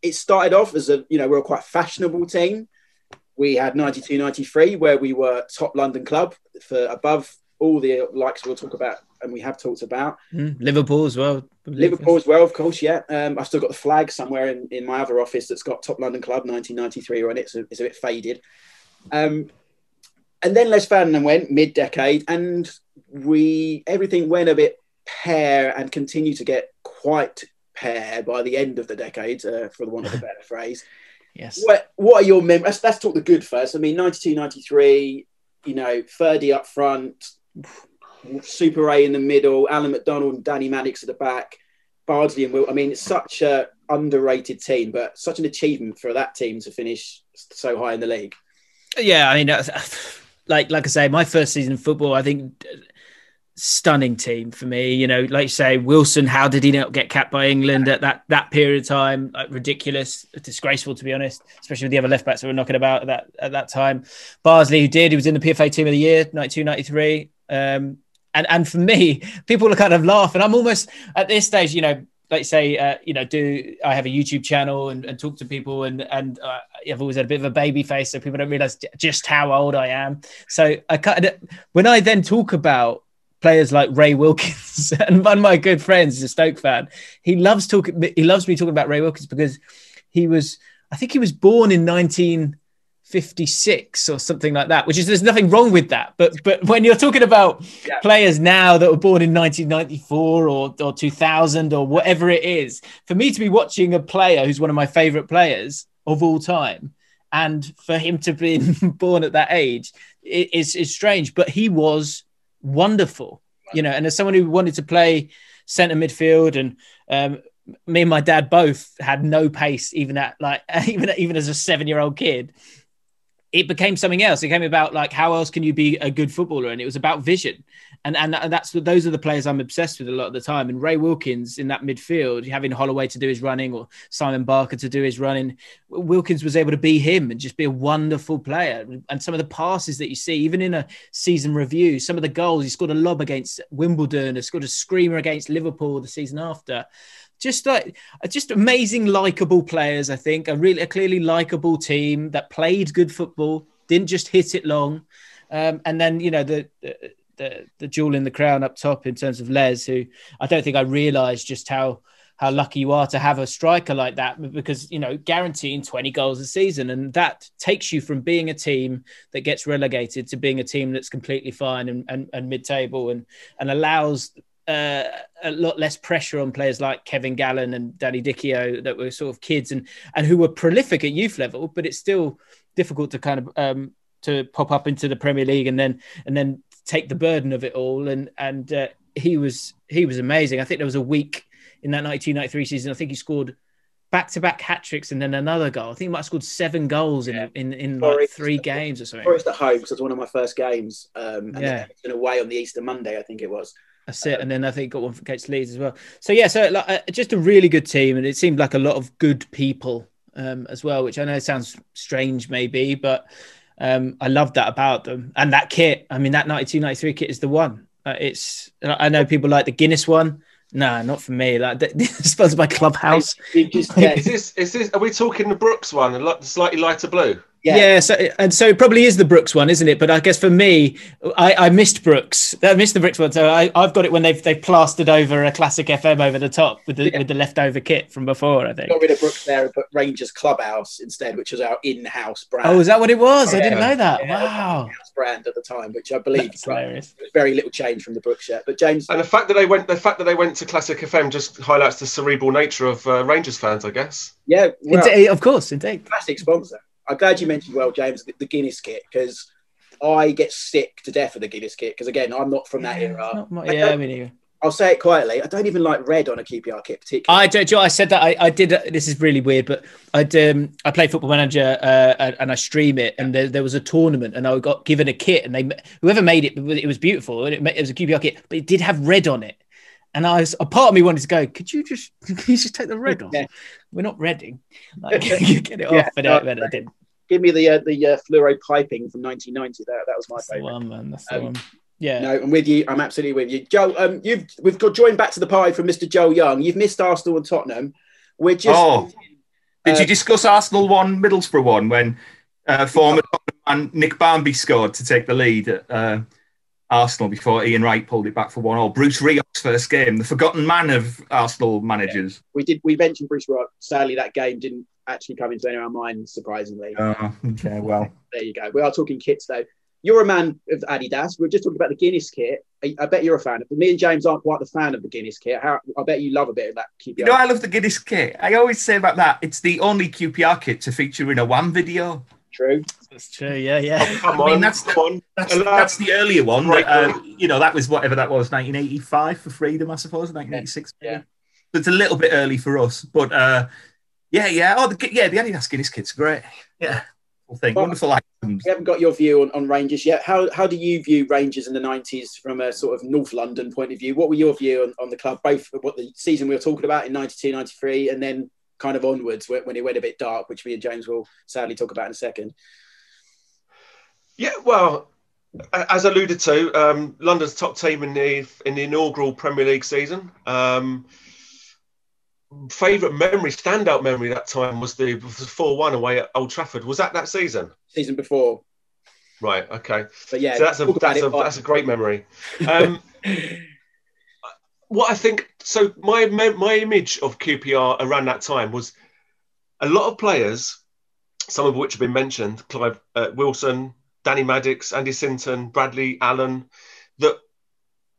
it started off as a you know we're a quite fashionable team. We had 92, 93, where we were top London club for above all the likes we'll talk about and we have talked about. Mm, Liverpool as well. Liverpool as well, of course, yeah. Um, I've still got the flag somewhere in, in my other office that's got Top London Club 1993 on it, so it's a bit faded. Um, and then Les Ferdinand went mid decade, and we everything went a bit pear and continued to get quite pear by the end of the decade, uh, for the want of a better [laughs] phrase. Yes. What, what are your memories? Let's, let's talk the good first. I mean, 92, 93, you know, Ferdy up front, Super A in the middle, Alan McDonald and Danny Maddix at the back, Bardsley and Will. I mean, it's such a underrated team, but such an achievement for that team to finish so high in the league. Yeah, I mean, [laughs] like like I say, my first season of football, I think stunning team for me. You know, like you say, Wilson, how did he not get capped by England at that that period of time? Like ridiculous, disgraceful to be honest, especially with the other left backs that were knocking about at that at that time. Bardsley, who did, he was in the PFA team of the year, 92, 93. Um, and and for me, people are kind of laughing. I'm almost at this stage, you know, like say, uh, you know, do I have a YouTube channel and, and talk to people and and uh, I've always had a bit of a baby face, so people don't realize just how old I am. So I kind of when I then talk about players like Ray Wilkins [laughs] and one of my good friends is a Stoke fan. He loves talking. He loves me talking about Ray Wilkins because he was. I think he was born in 1956 or something like that. Which is there's nothing wrong with that. But but when you're talking about Yeah. players now that were born in 1994 or or 2000 or whatever it is, for me to be watching a player who's one of my favorite players of all time. And for him to be [laughs] born at that age is is strange, but he was wonderful, you know. And as someone who wanted to play centre midfield, and um, me and my dad both had no pace, even at like [laughs] even even as a seven year old kid. It became something else. It came about like how else can you be a good footballer, and it was about vision, and and that's those are the players I'm obsessed with a lot of the time. And Ray Wilkins in that midfield, having Holloway to do his running or Simon Barker to do his running, Wilkins was able to be him and just be a wonderful player. And some of the passes that you see, even in a season review, some of the goals he scored a lob against Wimbledon, he scored a screamer against Liverpool the season after. Just like just amazing, likable players. I think a really a clearly likable team that played good football, didn't just hit it long. Um, and then you know the, the the the jewel in the crown up top in terms of Les, who I don't think I realised just how how lucky you are to have a striker like that because you know guaranteeing 20 goals a season and that takes you from being a team that gets relegated to being a team that's completely fine and, and, and mid-table and and allows uh, a lot less pressure on players like Kevin Gallen and Danny Dichio that were sort of kids and and who were prolific at youth level but it's still difficult to kind of um, to pop up into the Premier League and then and then take the burden of it all and and uh, he was he was amazing I think there was a week in that 1993 season. I think he scored back-to-back hat tricks and then another goal. I think he might have scored seven goals in Yeah. in, in like three games or something. Forest at home because it was one of my first games. Um, and Yeah. away on the Easter Monday, I think it was. That's it. And then I think got one against Leeds as well. So yeah, so like, uh, just a really good team, and it seemed like a lot of good people um, as well, which I know sounds strange maybe, but um, I love that about them and that kit. I mean, that 92-93 kit is the one. Uh, it's I know people like the Guinness one. Nah, not for me. Like sponsored [laughs] by Clubhouse. [laughs] Is this is this? Are we talking the Brooks one, a lot slightly lighter blue? Yeah. Yeah. so and so it probably is the Brooks one, isn't it? But I guess for me, I, I missed Brooks. I missed the Brooks one. So I, I've got it when they've they've plastered over a classic FM over the top with the Yeah. with the leftover kit from before. I think. got rid of Brooks there and put Rangers Clubhouse instead, which was our in-house brand. Oh, is that what it was? I didn't know that. Yeah. Wow, brand at the time, which I believe that's hilarious. was very little change from the Brooks shirt. But James, And the fact that they went, the fact that they went to Classic FM just highlights the cerebral nature of uh, Rangers fans, I guess. yeah, well, Indeed, of course, indeed. classic sponsor. I'm glad you mentioned well, James, the, the Guinness kit because I get sick to death of the Guinness kit because again, I'm not from that Yeah, era. not my- yeah, I mean, either. I'll say it quietly. I don't even like red on a QPR kit particularly. I don't. do you know, I said that I, I did. uh, This is really weird, but I um I play Football Manager uh, and and I stream it, and there, there was a tournament, and I got given a kit, and they whoever made it, it was beautiful, and it, it was a QPR kit, but it did have red on it, and I was a part of me wanted to go. Could you just [laughs] can you just take the red off? Yeah. We're not redding. [laughs] Like, [laughs] you get it Yeah, off, but, no, uh, but I didn't. Give me the uh, the uh, fluoro piping from 1990. That that was my That's favourite. one, man. That's the Um, one. Yeah. No, I'm with you. I'm absolutely with you, Joe. Um, you've we've got joined back to the party from Mr. Joe Young. You've missed Arsenal and Tottenham. We're just Oh. Did Uh, you discuss Arsenal one, Middlesbrough one, when uh, former Tottenham man Nick Barmby scored to take the lead at uh, Arsenal before Ian Wright pulled it back for one all? Bruce Rioch's first game, the forgotten man of Arsenal managers. we did we mentioned Bruce Rioch. Sadly, that game didn't actually come into any of our minds. Surprisingly, Oh, okay, well. there you go. We are talking kits though. you're a man of Adidas. We are just talking about the Guinness kit. I, I, bet you're a fan of. Me and James aren't quite the fan of the Guinness kit. How, I bet you love a bit of that QPR. You know, I love the Guinness kit. I always say about that, it's the only QPR kit to feature in a one video. True. That's true. Yeah, yeah. Oh, come I mean, on, that's come the, on. that's, Hello. that's the earlier one. Right, that, uh, you know, that was whatever that was, 1985 for freedom, I suppose, 1986. Yeah. maybe. So it's a little bit early for us, but uh, yeah, yeah. Oh, the, yeah, the Adidas Guinness kit's great. Yeah, whole thing, Well, wonderful items. We haven't got your view on, on Rangers yet. How, how do you view Rangers in the 90s from a sort of North London point of view? What were your view on, on the club, both what the season we were talking about in 92, 93, and then kind of onwards when, when it went a bit dark, which me and James will sadly talk about in a second? Yeah, well, as alluded to, um, London's top team in the in the inaugural Premier League season. Um, favorite memory, standout memory that time was the four one away at Old Trafford. Was that that season? Season before. Right. Okay. But yeah, so that's a that's a that's a great memory. Um, [laughs] what I think so my my image of QPR around that time was a lot of players, some of which have been mentioned, Clive uh, Wilson, Danny Maddix, Andy Sinton, Bradley Allen, that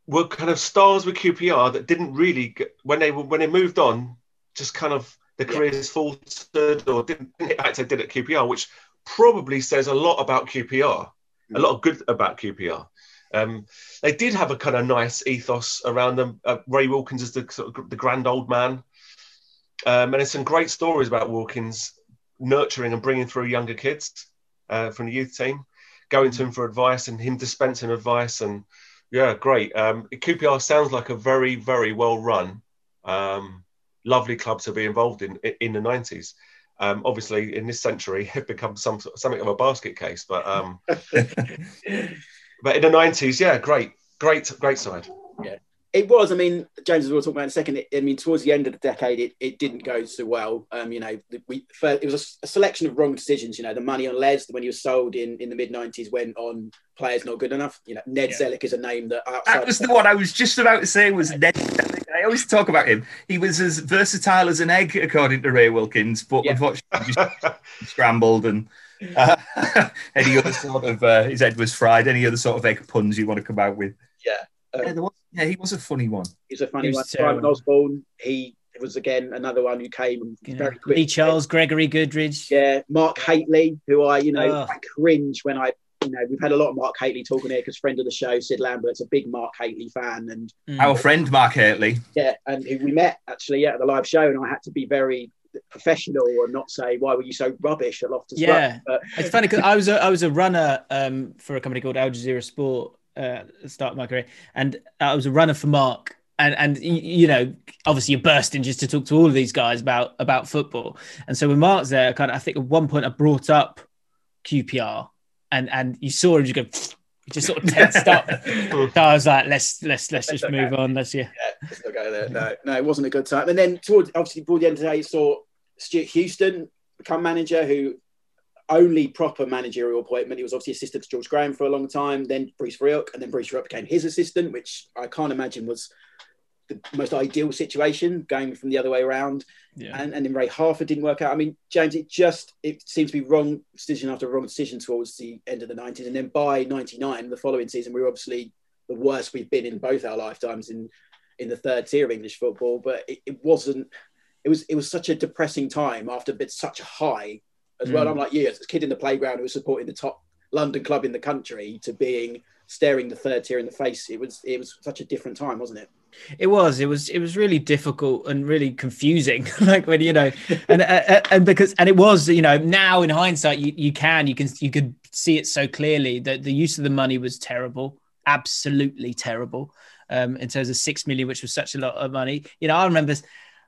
were kind of stars with QPR that didn't really get, when they were when they moved on, just kind of their Yeah. careers faltered or didn't, hit like they did at QPR, which probably says a lot about QPR, a lot of good about QPR. Um, they did have a kind of nice ethos around them. Uh, Ray Wilkins is the the grand old man, um, and there's some great stories about Wilkins nurturing and bringing through younger kids uh, from the youth team, going to him for advice and him dispensing advice. And yeah, great. Um, QPR sounds like a very, very well run, um, lovely club to be involved in in the 90s. Um, obviously, in this century, [laughs] it becomes some something of a basket case, but um, [laughs] but in the 90s, yeah, great, great, great side. Yeah, it was. I mean, James, as we'll talk about in a second. It, I mean, towards the end of the decade, it, it didn't go so well. Um, you know, the- we for, it was a, selection of wrong decisions. You know, the money on Les when he was sold in, in the mid '90s went on players not good enough. You know, Ned Yeah. Zelic is a name that outside. That was the one I was just about to say was Ned. I always talk about him. He was as versatile as an egg, according to Ray Wilkins, but Yeah. unfortunately just scrambled and uh, [laughs] any other sort of uh, his head was fried. Any other sort of egg puns you want to come out with? Yeah. Um, yeah, there was, yeah, he was a funny one. He's a funny He one. was Simon. Osborne. He was again another one who came and You know, very quick. Lee Charles, Gregory Goodridge. Yeah, Mark Hateley, who I, you know, Ugh. I cringe when I, you know, we've had a lot of Mark Hateley talking here because friend of the show, Sid Lambert's a big Mark Hateley fan, and Mm. Our friend Mark Hateley. yeah, and who we met actually yeah, at the live show, and I had to be very professional and not say why were you so rubbish at Loftus Road?" Yeah. but It's funny because I was a, I was a runner um, for a company called Al Jazeera Sport uh, start of my career, and I was a runner for Mark. And and you know, obviously you're bursting just to talk to all of these guys about about football. And so when Mark's there, kind of, I think at one point I brought up QPR, and and you saw him just go, he [sniffs] just sort of tensed up. [laughs] So I was like, let's let's let's just move on. Let's yeah. let's not go there. No, no, it wasn't a good time. And then towards obviously toward the end of the day, you saw Stewart Houston become manager, who only proper managerial appointment. He was obviously assistant to George Graham for a long time, then Bruce Rioch, and then Bruce Rioch became his assistant, which I can't imagine was the most ideal situation going from the other way around. Yeah. And, and then Ray Harford didn't work out. I mean, James, it just it seems to be wrong decision after wrong decision towards the end of the 90s. And then by 99, the following season, we were obviously the worst we've been in both our lifetimes in in the third tier of English football. But it, it wasn't. It was it was such a depressing time after but such a high as well. Mm. I'm like you, as a kid in the playground who was supporting the top London club in the country to being staring the third tier in the face. It was it was such a different time, wasn't it? It was. It was. It was really difficult and really confusing. [laughs] like when you know, and uh, and because and it was. You know, now in hindsight, you, you can you can you could see it so clearly that the use of the money was terrible, absolutely terrible. Um, in terms of six million, which was such a lot of money. You know, I remember.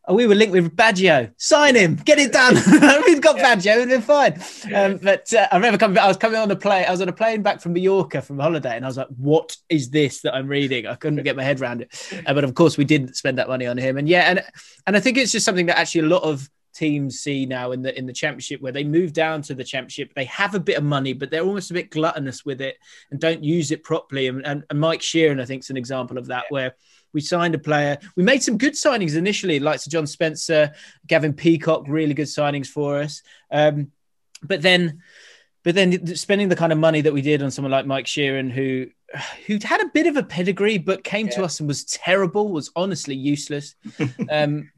Oh, we were linked with Baggio. Sign him, get it done. [laughs] We've got Baggio, and we're fine. Um, but uh, I remember coming. I was coming on a plane. I was on a plane back from Mallorca from holiday, and I was like, "What is this that I'm reading?" I couldn't get my head around it. Uh, but of course, we didn't spend that money on him. And yeah, and and I think it's just something that actually a lot of teams see now in the in the championship where they move down to the championship they have a bit of money but they're almost a bit gluttonous with it and don't use it properly and, and, and mike sheron i think is an example of that where we signed a player we made some good signings initially like Sir john spencer gavin peacock really good signings for us um, but then but then spending the kind of money that we did on someone like Mike Sheron, who who had a bit of a pedigree, but came to us and was terrible, was honestly useless. [laughs] um,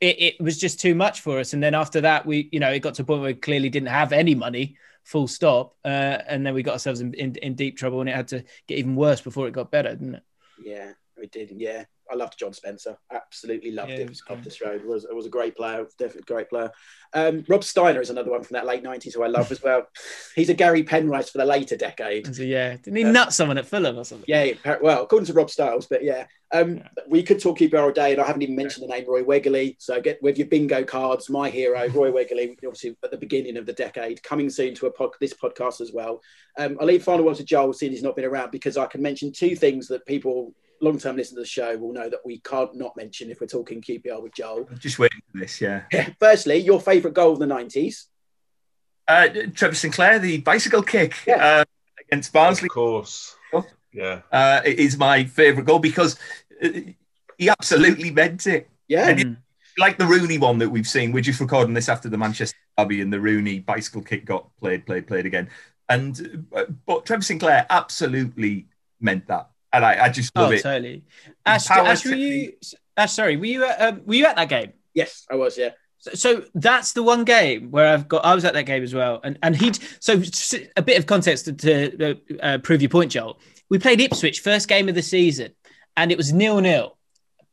it, it was just too much for us. And then after that, we, you know, it got to a point where we clearly didn't have any money, full stop. Uh, and then we got ourselves in, in, in deep trouble, and it had to get even worse before it got better, didn't it? Yeah, we did. Yeah, I loved John Spencer. Absolutely loved Yeah, him. Off this road was it was a great player. Definitely great player. Um, Rob Steiner is another one from that late nineties who I love as well. He's a Gary Penrice for the later decade. So, yeah, didn't he Yeah. nut someone at Fulham or something? Yeah, well, according to Rob Styles, but yeah, um, we could talk QPR all day, and I haven't even mentioned the name Roy Wegerle. So get with your bingo cards, my hero, Roy Wegerle, obviously at the beginning of the decade, coming soon to a pod, this podcast as well. Um, I'll leave final one to Joel, seeing he's not been around, because I can mention two things that people long-term listeners to the show will know that we can't not mention if we're talking QPR with Joel. I'm just waiting for this. Yeah. Firstly, your favourite goal of the nineties. Uh, Trevor Sinclair, the bicycle kick Yeah. uh, against Barnsley. Of course. Yeah. uh, is my favourite goal because uh, he absolutely meant it. Yeah, And Mm. Like the Rooney one that we've seen. We're just recording this after the Manchester Derby and the Rooney bicycle kick got played, played, played again. And uh, but Trevor Sinclair absolutely meant that, and I, I just love Oh, it. totally. Ash, Ash, were you? Ash, sorry, were you? At, um, were you at that game? yes, I was. Yeah, So, so that's the one game where I've got. I was at that game as well, and and he. So a bit of context to, to uh, prove your point, Joel. We played Ipswich first game of the season, and it was nil nil,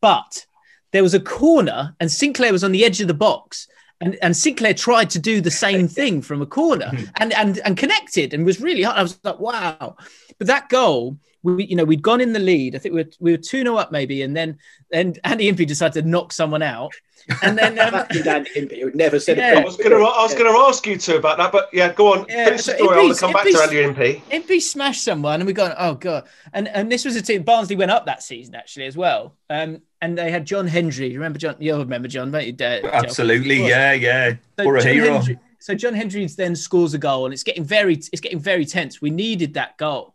but there was a corner, and Sinclair was on the edge of the box. And, and Sinclair tried to do the same [laughs] thing from a corner and, and and connected and was really hard. I was like, wow. But that goal, we you know, we'd gone in the lead. I think we were we were 2 0 up maybe, and then and Andy Impey decided to knock someone out. And then um, Fucking Dan Impey, who never said Yeah. a I was gonna I was gonna ask you two about that, but yeah, go on. Yeah, Finish so the story. I want Impey's- to come back to Andy Impey. Impey smashed someone, and we gone, oh god! And and this was a team. Barnsley went up that season actually as well. Um, and they had John Hendrie. You remember John? You'll remember John, don't you? Dad? Joe? Absolutely, yeah, yeah. So Or a John hero. Hendrie, so John Hendrys then scores a goal, and it's getting very, it's getting very tense. We needed that goal,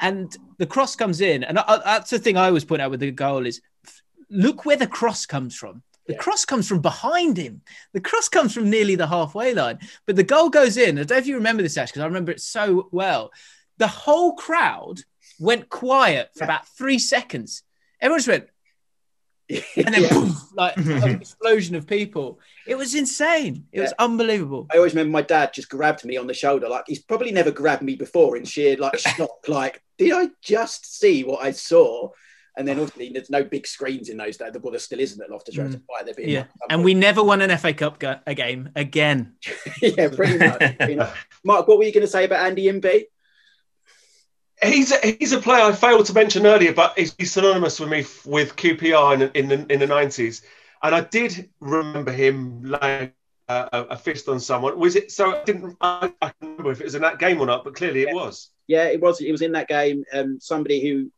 and the cross comes in, and I, I- that's the thing I always point out with the goal is, look where the cross comes from. The Yeah. cross comes from behind him. The cross comes from nearly the halfway line, but the goal goes in. I don't know if you remember this, Ash, because I remember it so well. The whole crowd went quiet for about three seconds. Everyone just went, [laughs] and then Yeah. poof, like [laughs] an explosion of people. It was insane. It was unbelievable. I always remember my dad just grabbed me on the shoulder. Like he's probably never grabbed me before in sheer like [laughs] shock. Like, did I just see what I saw? And then obviously there's no big screens in those days. Well, there still isn't at Loftus Road. Mm. Right, Yeah, and we never won an FA Cup go- a game again. yeah, pretty much. pretty much. Mark, what were you going to say about Andy Impey? He's a, he's a player I failed to mention earlier, but he's, he's synonymous with me f- with QPR in, in the in the nineties, and I did remember him laying a, a fist on someone. Was it so? I didn't I, I can't remember if it was in that game or not, but clearly it was. Yeah, it was. It was in that game. Um, somebody who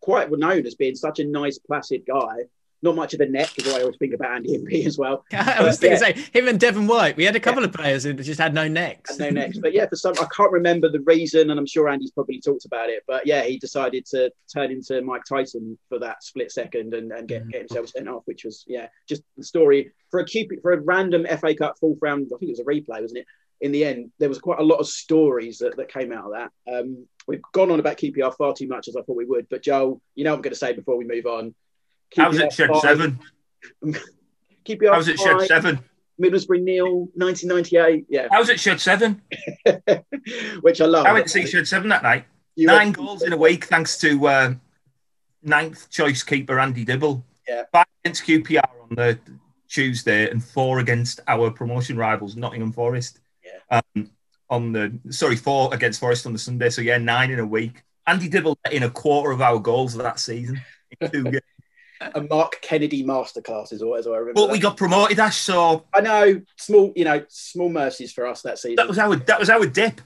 quite were known as being such a nice, placid guy. Not much of a neck, is what I always think about Andy Impey as well. [laughs] I was going thinking, say him and Devon White. We had a couple of players who just had no necks. and no next. But yeah, for some, I can't remember the reason, and I'm sure Andy's probably talked about it. But yeah, he decided to turn into Mike Tyson for that split second and, and get, get himself sent off, which was yeah, just the story for a Cupid for a random FA Cup fourth round. I think it was a replay, wasn't it? In the end, there was quite a lot of stories that, that came out of that. Um, we've gone on about QPR far too much as I thought we would. But Joel, you know what I'm going to say before we move on. How was it Shed Seven? [laughs] QPR How was it Shed Seven? Middlesbrough nil, 1998. Yeah, How was it Shed Seven? [laughs] which I love. I went to see Shed Seven that night. You Nine goals in a week, thanks to uh, ninth choice keeper Andy Dibble. Yeah. Five against QPR on the Tuesday and four against our promotion rivals, Nottingham Forest. Yeah. Um, on the sorry, four against Forest on the Sunday. So yeah, nine in a week. Andy Dibble in a quarter of our goals of that season. in two [laughs] games. A Mark Kennedy masterclass is always I remember. but that. we got promoted, Ash. So I know small, you know, small mercies for us that season. that was our that was our dip.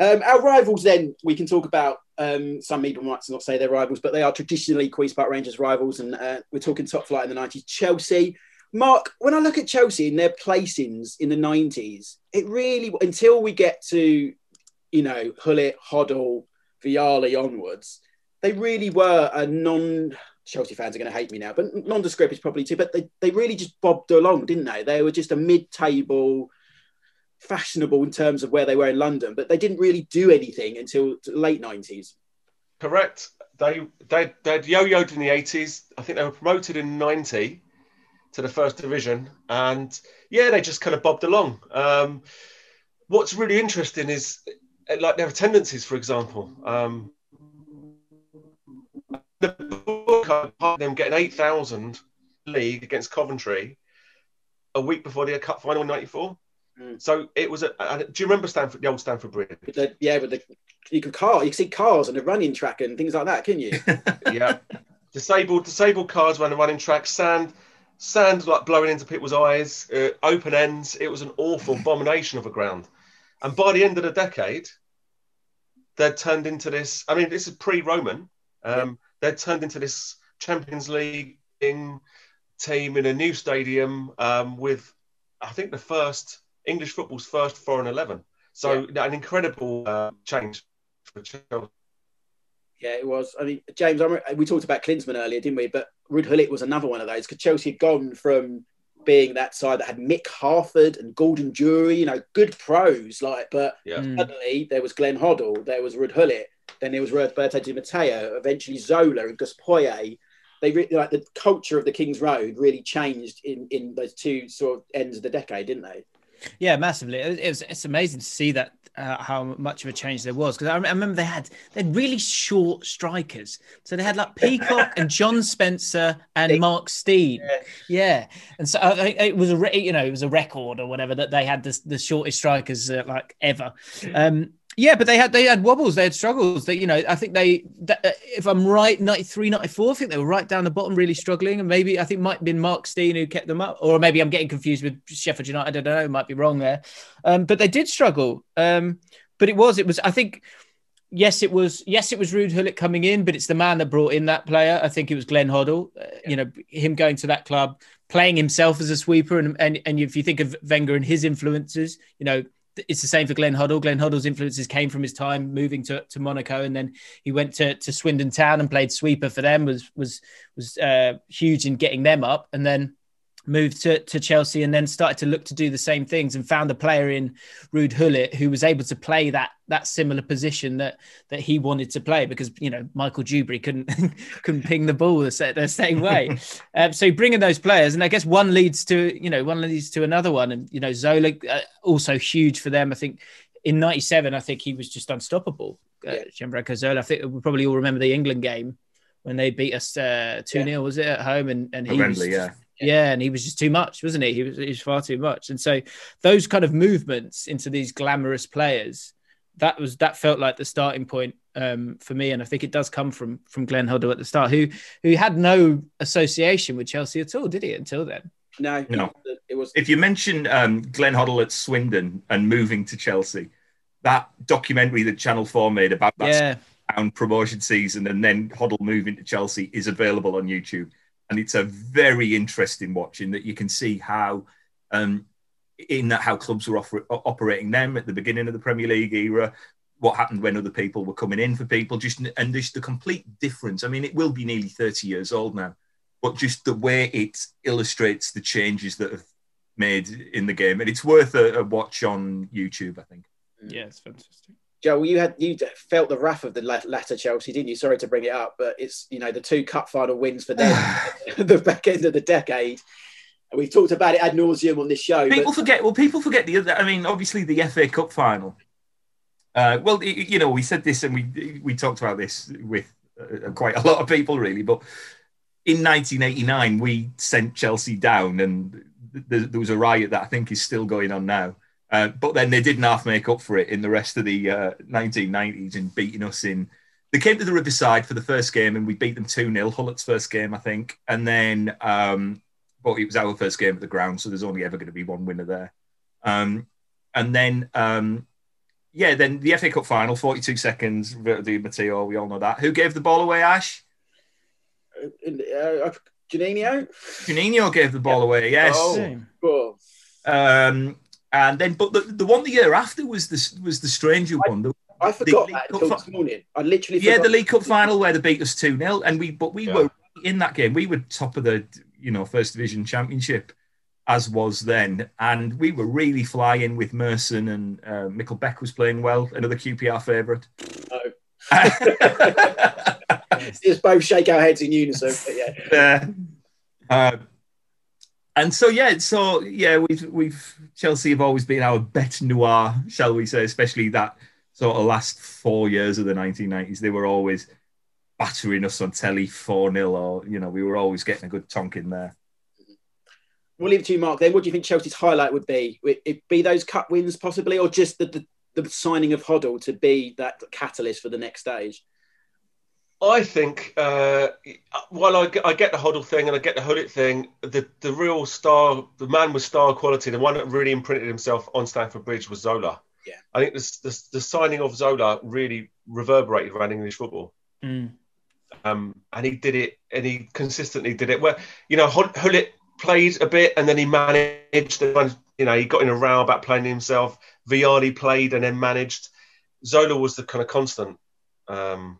Um, our rivals, then we can talk about. Um, some people might not say they're rivals, but they are traditionally Queens Park Rangers rivals, and uh, we're talking top flight in the nineties. Chelsea, Mark. When I look at Chelsea and their placings in the nineties, it really until we get to, you know, Gullit, Hoddle, Vialli onwards, they really were a non. Chelsea fans are going to hate me now, but nondescript is probably too. But they, they really just bobbed along, didn't they? They were just a mid-table fashionable in terms of where they were in London, but they didn't really do anything until late nineties. Correct. They they they'd yo-yoed in the eighties. I think they were promoted in ninety to the first division, and yeah, they just kind of bobbed along. Um, what's really interesting is like their attendances, for example. Um, book of them getting eight thousand league against Coventry a week before the cup final in '94. Mm. So it was a. a- Do you remember Stanford, the old Stamford Bridge? But the, yeah, but the you could car you could see cars on the running track and things like that, can you? [laughs] yeah. Disabled, disabled cars around the running track, sand, sand like blowing into people's eyes, uh, open ends. It was an awful abomination of a ground. And by the end of the decade, they'd turned into this. I mean, this is pre-Roman. Um, They'd turned into this Champions League team in a new stadium um, with, I think, the first English football's first foreign eleven. So an incredible uh, change for Chelsea. Yeah, it was. I mean, James, I remember, we talked about Klinsmann earlier, didn't we? But Ruud Gullit was another one of those because Chelsea had gone from being that side that had Mick Harford and Gordon Durie, you know, good pros, like, but Yeah. Mm. suddenly there was Glenn Hoddle, there was Ruud Gullit, then there was Roberto Di Matteo, eventually Zola and Gus Poyet. They really, like the culture of the King's Road really changed in in those two sort of ends of the decade, didn't they? Yeah, massively. It it was, it's amazing to see that uh, how much of a change there was because I, remember they had they had really short strikers. So they had like [laughs] Peacock and John Spencer and. Mark Stein. Yeah. Yeah, and so think it was a re- you know it was a record or whatever that they had the, the shortest strikers uh, like ever. Um, yeah, but they had they had wobbles, they had struggles. They you know I think they that, uh, if I'm right 93, 94, I think they were right down the bottom, really struggling, and maybe I think might have been Mark Stein who kept them up, or maybe I'm getting confused with Sheffield United. I don't know, might be wrong there, um, but they did struggle. Um, but it was it was I think yes, it was yes, it was Ruud Gullit coming in, but it's the man that brought in that player. I think it was Glenn Hoddle. Uh, You know, him going to that club, playing himself as a sweeper, and and and if you think of Wenger and his influences, you know. It's the same for Glenn Hoddle. Glenn Hoddle's influences came from his time moving to, to Monaco, and then he went to, to Swindon Town and played sweeper for them. was was was uh, huge in getting them up, and then moved to, to Chelsea and then started to look to do the same things and found a player in Ruud Gullit who was able to play that that similar position that that he wanted to play because you know Michael Duberry couldn't [laughs] couldn't ping the ball the, the same way. [laughs] um, so bringing those players and I guess one leads to you know one leads to another one and you know Zola uh, also huge for them. I think in '97 I think he was just unstoppable. Uh, Yeah. Zola. I think we probably all remember the England game when they beat us uh, two 0 was it at home and and he Wembley, was yeah. Yeah, and he was just too much, wasn't he? He was, he was far too much. And so those kind of movements into these glamorous players, that was that felt like the starting point um, for me. And I think it does come from from Glenn Hoddle at the start, who who had no association with Chelsea at all, did he? Until then, No, No. it was. If you mention um, Glenn Hoddle at Swindon and moving to Chelsea, that documentary that Channel 4 made about that yeah, down promotion season and then Hoddle moving to Chelsea is available on YouTube. And it's a very interesting watch in that you can see how, um, in that how clubs were offer- operating them at the beginning of the Premier League era, what happened when other people were coming in for people, just and just the complete difference. I mean, it will be nearly 30 years old now, but just the way it illustrates the changes that have made in the game. And it's worth a, a watch on YouTube, I think. yeah, it's fantastic. Joe, you had you felt the wrath of the la- latter Chelsea, didn't you? Sorry to bring it up, but it's you know the two cup final wins for them [sighs] [laughs] the back end of the decade. And we've talked about it ad nauseum on this show. People but forget. Well, people forget the other. I mean, obviously the FA Cup final. Uh, well, you know, we said this and we we talked about this with uh, quite a lot of people, really. But in 1989, we sent Chelsea down, and th- there was a riot that I think is still going on now. Uh, but then they didn't half make up for it in the rest of the uh, 1990s in beating us in. They came to the Riverside for the first game and we beat them 2 0, Gullit's first game, I think. And then, um, but it was our first game at the ground, so there's only ever going to be one winner there. Um, and then, um, yeah, then the FA Cup final, 42 seconds, Roberto Di Matteo, we all know that. Who gave the ball away, Ash? uh, Janino, Juninho gave the ball away, yes. Oh. Same. oh, Um, and then, but the, the one the year after was the was the stranger one. The, I forgot that until fi- this morning. I literally yeah, forgot. the League Cup final where they beat us two 0 and we but we Yeah. were in that game. We were top of the you know first division championship, as was then. And we were really flying with Merson and uh, Mikkel Beck was playing well, another QPR favourite. [laughs] [laughs] Just both shake our heads in unison. But yeah. uh, uh, and so yeah, so yeah, we've we've Chelsea have always been our bête noir, shall we say, especially that sort of last four years of the 1990s. They were always battering us on telly 4 0, or you know, we were always getting a good tonk in there. We'll leave it to you, Mark. Then, what do you think Chelsea's highlight would be? Would it be those cup wins, possibly, or just the, the, the signing of Hoddle to be that catalyst for the next stage? I think uh, while I get, I get the Hoddle thing and I get the Gullit thing, the, the real star, the man with star quality, the one that really imprinted himself on Stamford Bridge was Zola. Yeah. I think the, the, the signing of Zola really reverberated around English football. Mm. Um, and he did it, and he consistently did it. Well, you know, Gullit played a bit, and then he managed. And you know, he got in a row about playing himself. Vialli played and then managed. Zola was the kind of constant. Um,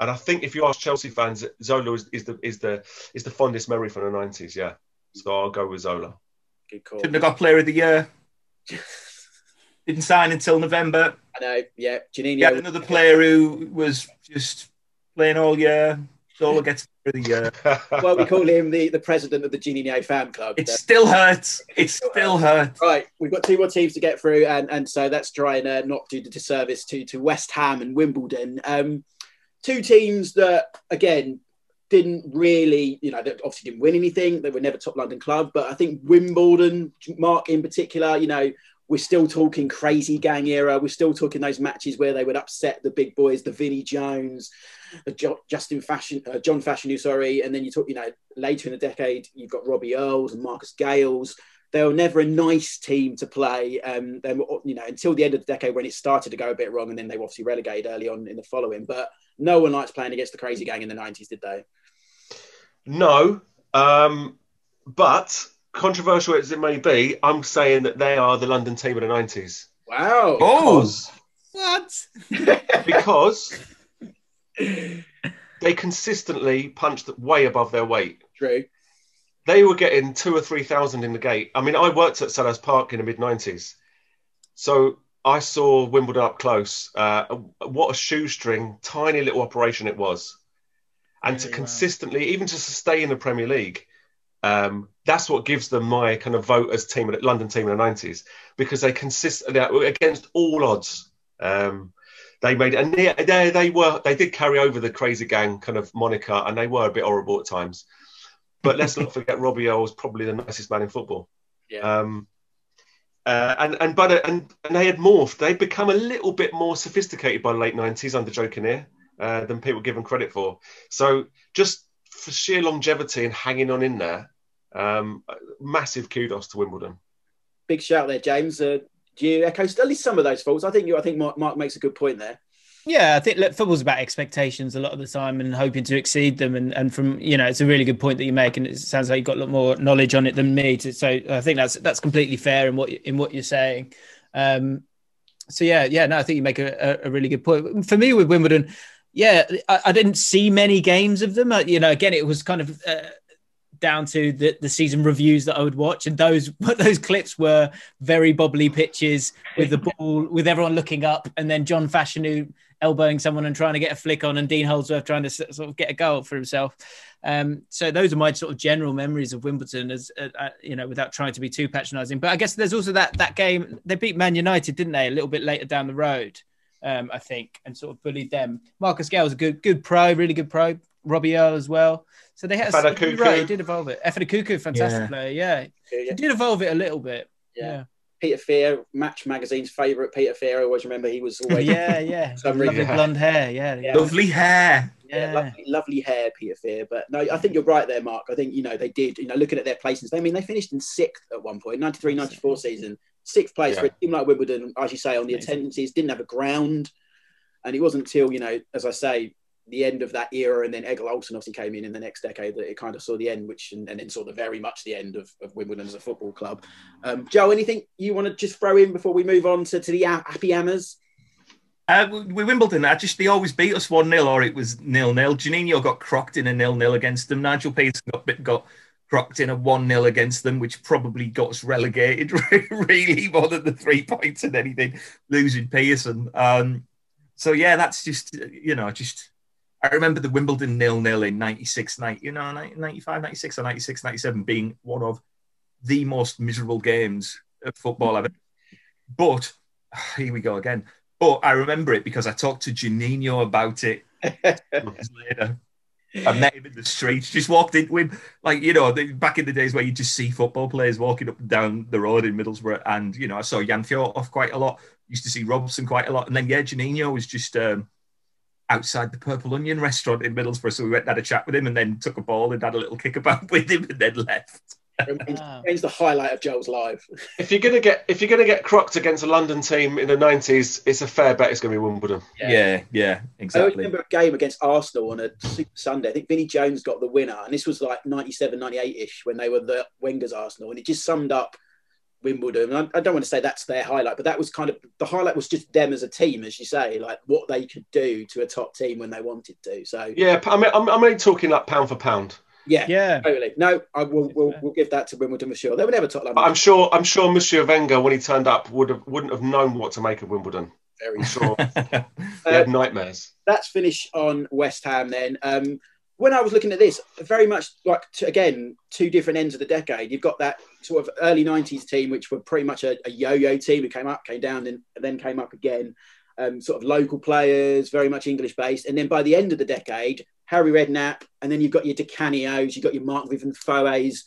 and I think if you ask Chelsea fans, Zola is, is the is the is the fondest memory from the nineties. Yeah, so I'll go with Zola. Good call. Shouldn't have got Player of the Year. [laughs] Didn't sign until November. I know. Yeah, Juninho. You had another player who was just playing all year. Zola gets Player of the Year. [laughs] well, we call him the, the president of the Juninho fan club. It still hurts. It still hurts. Right, we've got two more teams to get through, and, and so that's trying uh, not do the disservice to to West Ham and Wimbledon. Um, two teams that again didn't really, you know, they obviously didn't win anything. They were never top London club, but I think Wimbledon, Mark in particular, you know, we're still talking crazy gang era. We're still talking those matches where they would upset the big boys, the Vinnie Jones, the Justin Fashanu, uh, John Fashanu, sorry. And then you talk, you know, later in the decade, you've got Robbie Earles and Marcus Gayles. They were never a nice team to play. Um, they were, you know, until the end of the decade when it started to go a bit wrong, and then they were obviously relegated early on in the following. But no one likes playing against the crazy gang in the 90s, did they? No, um, but controversial as it may be, I'm saying that they are the London team of the 90s. Wow. Oh, [laughs] Because, What? because [laughs] they consistently punched way above their weight. True. They were getting two or three thousand in the gate. I mean, I worked at Selhurst Park in the mid 90s. So I saw Wimbledon up close. Uh, what a shoestring, tiny little operation it was. And to Really, wow. consistently, even to stay in the Premier League, um, that's what gives them my kind of vote as team, London team in the 90s, because they consist against all odds. Um, they made and they, they, they were they did carry over the crazy gang kind of moniker, and they were a bit horrible at times. But let's not forget Robbie Earle was probably the nicest man in football. Yeah. Um, uh, and and but and and they had morphed. They'd become a little bit more sophisticated by the late nineties under Joe Kinnear uh, than people give them credit for. So just for sheer longevity and hanging on in there, um, massive kudos to Wimbledon. Big shout there, James. Uh, do you echo at least some of those faults? I think you. I think Mark, Mark makes a good point there. Yeah, I think look, football's about expectations a lot of the time and hoping to exceed them. And, and from you know, it's a really good point that you make, and it sounds like you've got a lot more knowledge on it than me. To, so I think that's that's completely fair in what in what you're saying. Um, so yeah, yeah, no, I think you make a, a, really good point. For me with Wimbledon, yeah, I, I didn't see many games of them. Uh, you know, again, it was kind of. Uh, down to the, the season reviews that I would watch, and those [laughs] those clips were very bobbly pitches with the ball, with everyone looking up, and then John Fashanu elbowing someone and trying to get a flick on, and Dean Holdsworth trying to sort of get a goal for himself. Um, so those are my sort of general memories of Wimbledon, as uh, uh, you know, without trying to be too patronising. But I guess there's also that that game they beat Man United, didn't they? A little bit later down the road, um, I think, and sort of bullied them. Marcus Gayle was a good good pro, really good pro. Robbie Earle as well. So they had Fada you're right, it did evolve it. Effa Kuku, fantastic Yeah. player. Yeah, Yeah. it did evolve it a little bit. Yeah. Yeah, Peter Fear, Match Magazine's favourite Peter Fear. I always remember he was always yeah, yeah. [laughs] Some Lovely reason. blonde hair. Yeah, yeah. Lovely hair. Yeah, Yeah. lovely, lovely hair, Peter Fear. But no, I think you're right there, Mark. I think, you know, they did, you know, looking at their placings, I mean, they finished in sixth at one point, 93 94 season, sixth place for a team like Wimbledon, as you say, on the Amazing. attendances, didn't have a ground. And it wasn't until, you know, as I say, the end of that era, and then Egil Olsen obviously came in in the next decade that it kind of saw the end, which and, and then saw the very much the end of, of Wimbledon as a football club. Um, Joe, anything you want to just throw in before we move on to, to the Happy Hammers? Uh, with Wimbledon, I just they always beat us one 0 or it was nil nil. Juninho got crocked in a nil nil against them. Nigel Peterson got got crocked in a 1 0 against them, which probably got us relegated [laughs] really more than the three points and anything, losing Pearson. Um, so, yeah, that's just, you know, just. I remember the Wimbledon nil nil in 96, 90, you know, 95, 96 or 96, 97 being one of the most miserable games of football ever. But [sighs] here we go again. But I remember it because I talked to Juninho about it [laughs] later. I met him in the streets, just walked into him. Like, you know, the, back in the days where you just see football players walking up and down the road in Middlesbrough. And, you know, I saw Jan Fjortoft quite a lot. Used to see Robson quite a lot. And then, yeah, Juninho was just um, outside the Purple Onion restaurant in Middlesbrough. So we went and had a chat with him and then took a ball and had a little kickabout [laughs] with him and then left. Remains remains the highlight of Joel's life. If you're gonna get if you're gonna get crocked against a London team in the nineties, it's a fair bet it's gonna be Wimbledon. Yeah, yeah, Exactly. I always exactly. remember a game against Arsenal on a Super Sunday. I think Vinnie Jones got the winner, and this was like 97, 98 ish when they were the Wenger's Arsenal, and it just summed up Wimbledon. And I, I don't want to say that's their highlight, but that was kind of the highlight was just them as a team, as you say, like what they could do to a top team when they wanted to. So Yeah, I mean, I'm, I'm only talking like pound for pound. yeah, Yeah. totally. No, I will. We'll, we'll give that to Wimbledon for sure. They were never top But London. I'm sure I'm sure Monsieur Wenger, when he turned up, would have wouldn't have known what to make of Wimbledon. Very sure [laughs] he Uh, had nightmares. that's finish on West Ham then. Um, when I was looking at this, very much like to, again two different ends of the decade. You've got that sort of early '90s team, which were pretty much a, a yo-yo team who came up, came down, and, then came up again. Um, sort of local players, very much English based, and then by the end of the decade, Harry Redknapp, and then you've got your Di Canios, you've got your Marc-Vivien Foés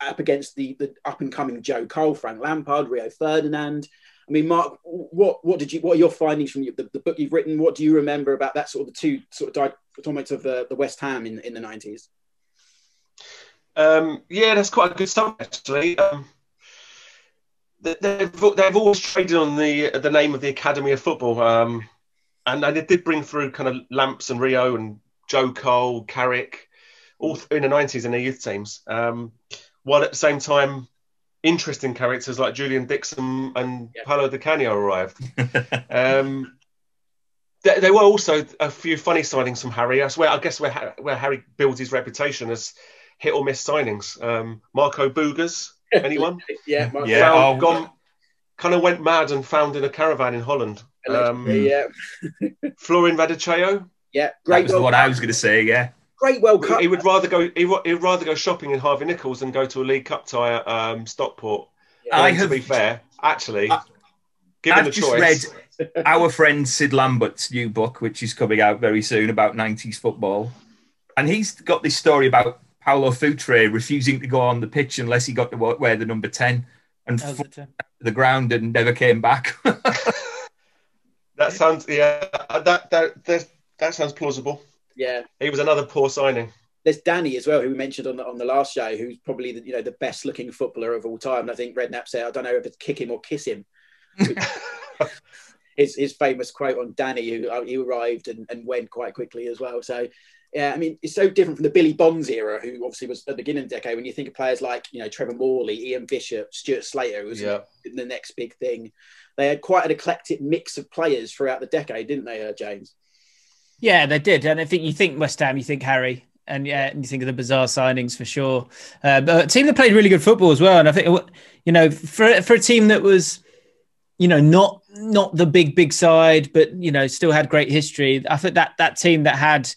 up against the, the up and coming Joe Cole, Frank Lampard, Rio Ferdinand. I mean, Mark, what what did you what are your findings from the, the book you've written? What do you remember about that sort of the two sort of dichotomies of the, the West Ham in, in the nineties? Um, yeah, that's quite a good stuff actually. Um, they- they've they've always traded on the the name of the Academy of Football, um, and, it did bring through kind of Lamps and Rio and Joe Cole, Carrick, all in the nineties in their youth teams. Um, while at the same time, interesting characters like Julian Dixon and Yeah. Paolo Di Canio arrived. [laughs] Um, there, there were also a few funny signings from Harry. That's where I guess where where Harry builds his reputation as hit or miss signings. Um, Marco Boogers, [laughs] anyone? Yeah, Mark, Yeah. Found- oh. gone, kind of went mad and found in a caravan in Holland. Um, allegedly, yeah, Florin Raducioiu, yeah, great. That great. was the one I was going to say, yeah. Great World Cup. he would rather go. He would, he would rather go shopping in Harvey Nichols than go to a League Cup tie at um, Stockport. Yeah. I have- to be fair, actually, I- given I've the just choice, read our friend Sid Lambert's new book, which is coming out very soon about 90s football. And he's got this story about Paulo Futre refusing to go on the pitch unless he got to wear the number 10 and That was fought it, uh, to the ground and never came back. [laughs] that sounds yeah, that that that, that sounds plausible. Yeah, He was another poor signing. there's Dani as well, who we mentioned on the on the last show, who's probably the, you know the best looking footballer of all time. And I think Redknapp said, I don't know if it's kick him or kiss him. [laughs] his his famous quote on Dani, who uh, he arrived and, and went quite quickly as well. So yeah, I mean it's so different from the Billy Bonds era, who obviously was at the beginning of the decade. When you think of players like you know Trevor Morley, Ian Bishop, Stuart Slater, who was Yeah. the next big thing. They had quite an eclectic mix of players throughout the decade, didn't they, uh, James? Yeah, they did. And I think you think West Ham, you think Harry, and yeah, and you think of the bizarre signings for sure. Uh, but a team that played really good football as well. And I think you know for for a team that was, you know, not not the big big side, but you know still had great history. I think that that team that had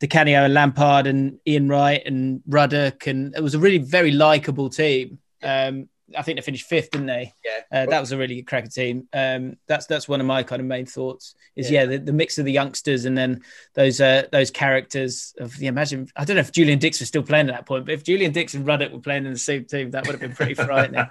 Di Canio and Lampard and Ian Wright and Ruddock, and it was a really very likable team. Um, I think they finished fifth, didn't they? Yeah. Uh, that was a really good cracker team. Um, that's that's one of my kind of main thoughts. Is yeah, the, the mix of the youngsters and then those uh, those characters of the imagine. I don't know if Julian Dicks was still playing at that point, but if Julian Dicks and Ruddock were playing in the same team, that would have been pretty frightening.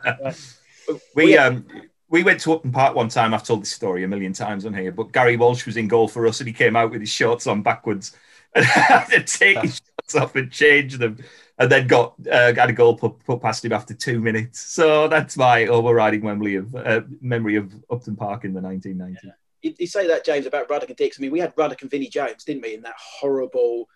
[laughs] we um we went to Upton Park one time. I've told this story a million times on here, but Gary Walsh was in goal for us, and he came out with his shorts on backwards, [laughs] and had to take [laughs] his shorts off and change them, and then got uh, got a goal put, put past him after two minutes. So that's my overriding memory of uh, memory of Upton Park in the 1990s. You, you say that, James, about Ruddock and Dicks. I mean, we had Ruddock and Vinnie Jones, didn't we, in that horrible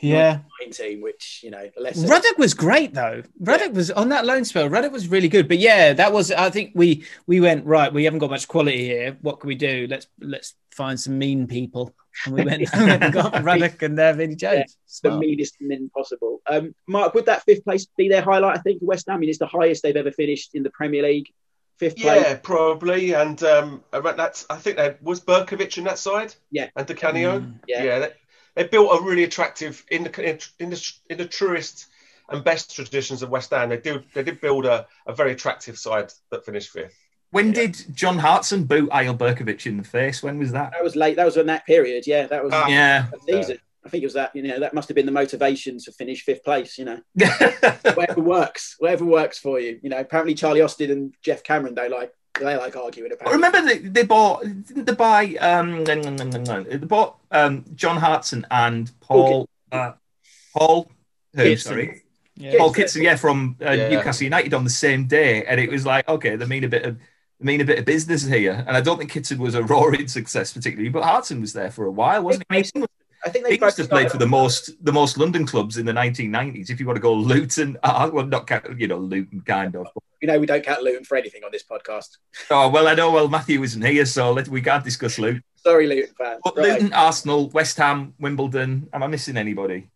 yeah. nine team, which, you know, less Ruddock was great though. Ruddock was on that loan spell. Ruddock was really good. But yeah, that was. I think we we went right. We haven't got much quality here. What can we do? Let's let's find some mean people. And we went, [laughs] we went [laughs] and got Ruddock and uh, Vinnie Jones. the meanest men possible. Um, Mark, would that fifth place be their highlight? I think for West Ham. I mean, it's the highest they've ever finished in the Premier League. Fifth place. Yeah, probably. And um, that's I think there was Berkovic in that side. Yeah. And Di Canio. Mm. Yeah. they, they built a really attractive in the in, in the in the truest and best traditions of West Ham. They do they did build a, a very attractive side that finished fifth. When did John Hartson boot Eyal Berkovic in the face? When was that? That was late. That was in that period. Yeah, that was Ah. Yeah. season. I think it was that. You know, that must have been the motivation to finish fifth place. You know, [laughs] whatever works, whatever works for you. You know, apparently Charlie Austin and Geoff Cameron they like they like arguing I apparently. remember they, they bought didn't they buy um they bought um John Hartson and Paul uh, Paul who Kitson. sorry Yeah. Paul Kitson yeah from uh, Yeah. Newcastle United on the same day and it was like okay they mean a bit of they mean a bit of business here and I don't think Kitson was a [laughs] roaring success particularly but Hartson was there for a while wasn't he? I mean, he must- I think they he must have played for the most the most London clubs in the 1990s if you want to go Luton uh, [laughs] well not count- you know Luton kind of You know, we don't count Luton for anything on this podcast. oh well I know well Matthew isn't here so let, we can't discuss Luton Sorry, Luton fans. But Right. Luton, Arsenal, West Ham, Wimbledon. Am I missing anybody?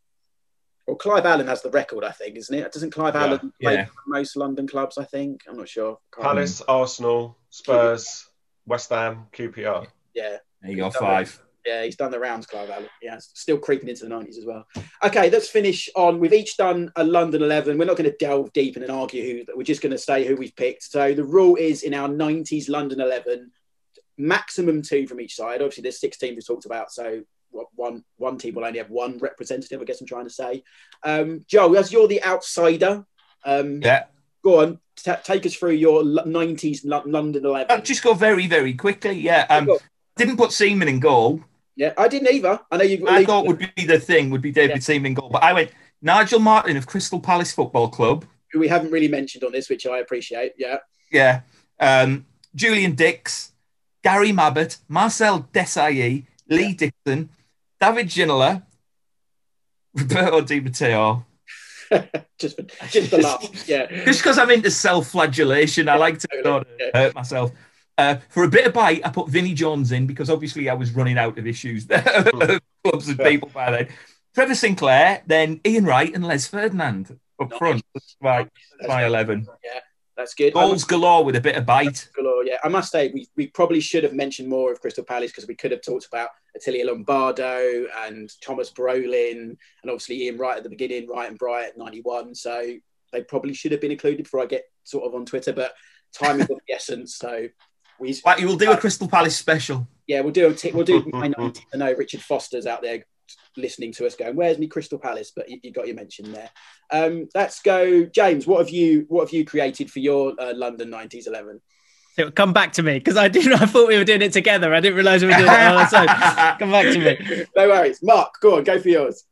Well, Clive Allen has the record, I think, isn't it? Doesn't Clive Yeah. Allen play Yeah. for most London clubs? I think. I'm not sure. Can't- Palace, Arsenal, Spurs, West Ham, QPR. Yeah. There you go, five. Yeah, he's done the rounds, Clive Allen. Yeah, still creeping into the 90s as well. Okay, let's finish on. We've each done a London 11. We're not going to delve deep in and argue who, we're just going to say who we've picked. So the rule is in our 90s London 11, maximum two from each side. Obviously, there's six teams we talked about. So what, one one team will only have one representative, I guess I'm trying to say. Um, Joe, as you're the outsider, um, Yeah. go on, t- take us through your l- 90s Lo- London 11. I'll just go very, very quickly. Yeah. Um, didn't put Seaman in goal. yeah, I didn't either. I know you. I thought would be the thing would be David Yeah. Seaman in goal, but I went Nigel Martyn of Crystal Palace Football Club. who we haven't really mentioned on this, which I appreciate. Yeah. Yeah. Um, Julian Dicks, Gary Mabbutt, Marcel Desailly, Lee Dixon, David Ginola, Roberto Di Matteo. [laughs] just for just for laugh. Yeah. [laughs] Just because I'm into self-flagellation, I like to Totally, yeah. hurt myself. Uh, for a bit of bite, I put Vinnie Jones in because obviously I was running out of issues, [laughs] clubs and people by then. Trevor Sinclair, then Ian Wright and Les Ferdinand up Nice. front. That's my, that's my 11. That's good. Goals galore with a bit of bite. Galore, yeah. I must say, we, we probably should have mentioned more of Crystal Palace because we could have talked about Attilio Lombardo and Thomas Brolin and obviously Ian Wright at the beginning, Wright and Bright at 91. So they probably should have been included before I get sort of on Twitter, but time is of the [laughs] essence. So we, Right, you will do a uh, Crystal Palace special. yeah, we'll do a t- we'll do my 90. I know Richard Foster's out there listening to us going, "Where's me Crystal Palace?" But you, you got your mention there. Um, let's go, James. What have you what have you created for your uh, London 90s 11? So come back to me because I didn't. [laughs] I thought we were doing it together. I didn't realize we were doing it on our side. [laughs] Come back to me. no worries, Mark. Go on, go for yours.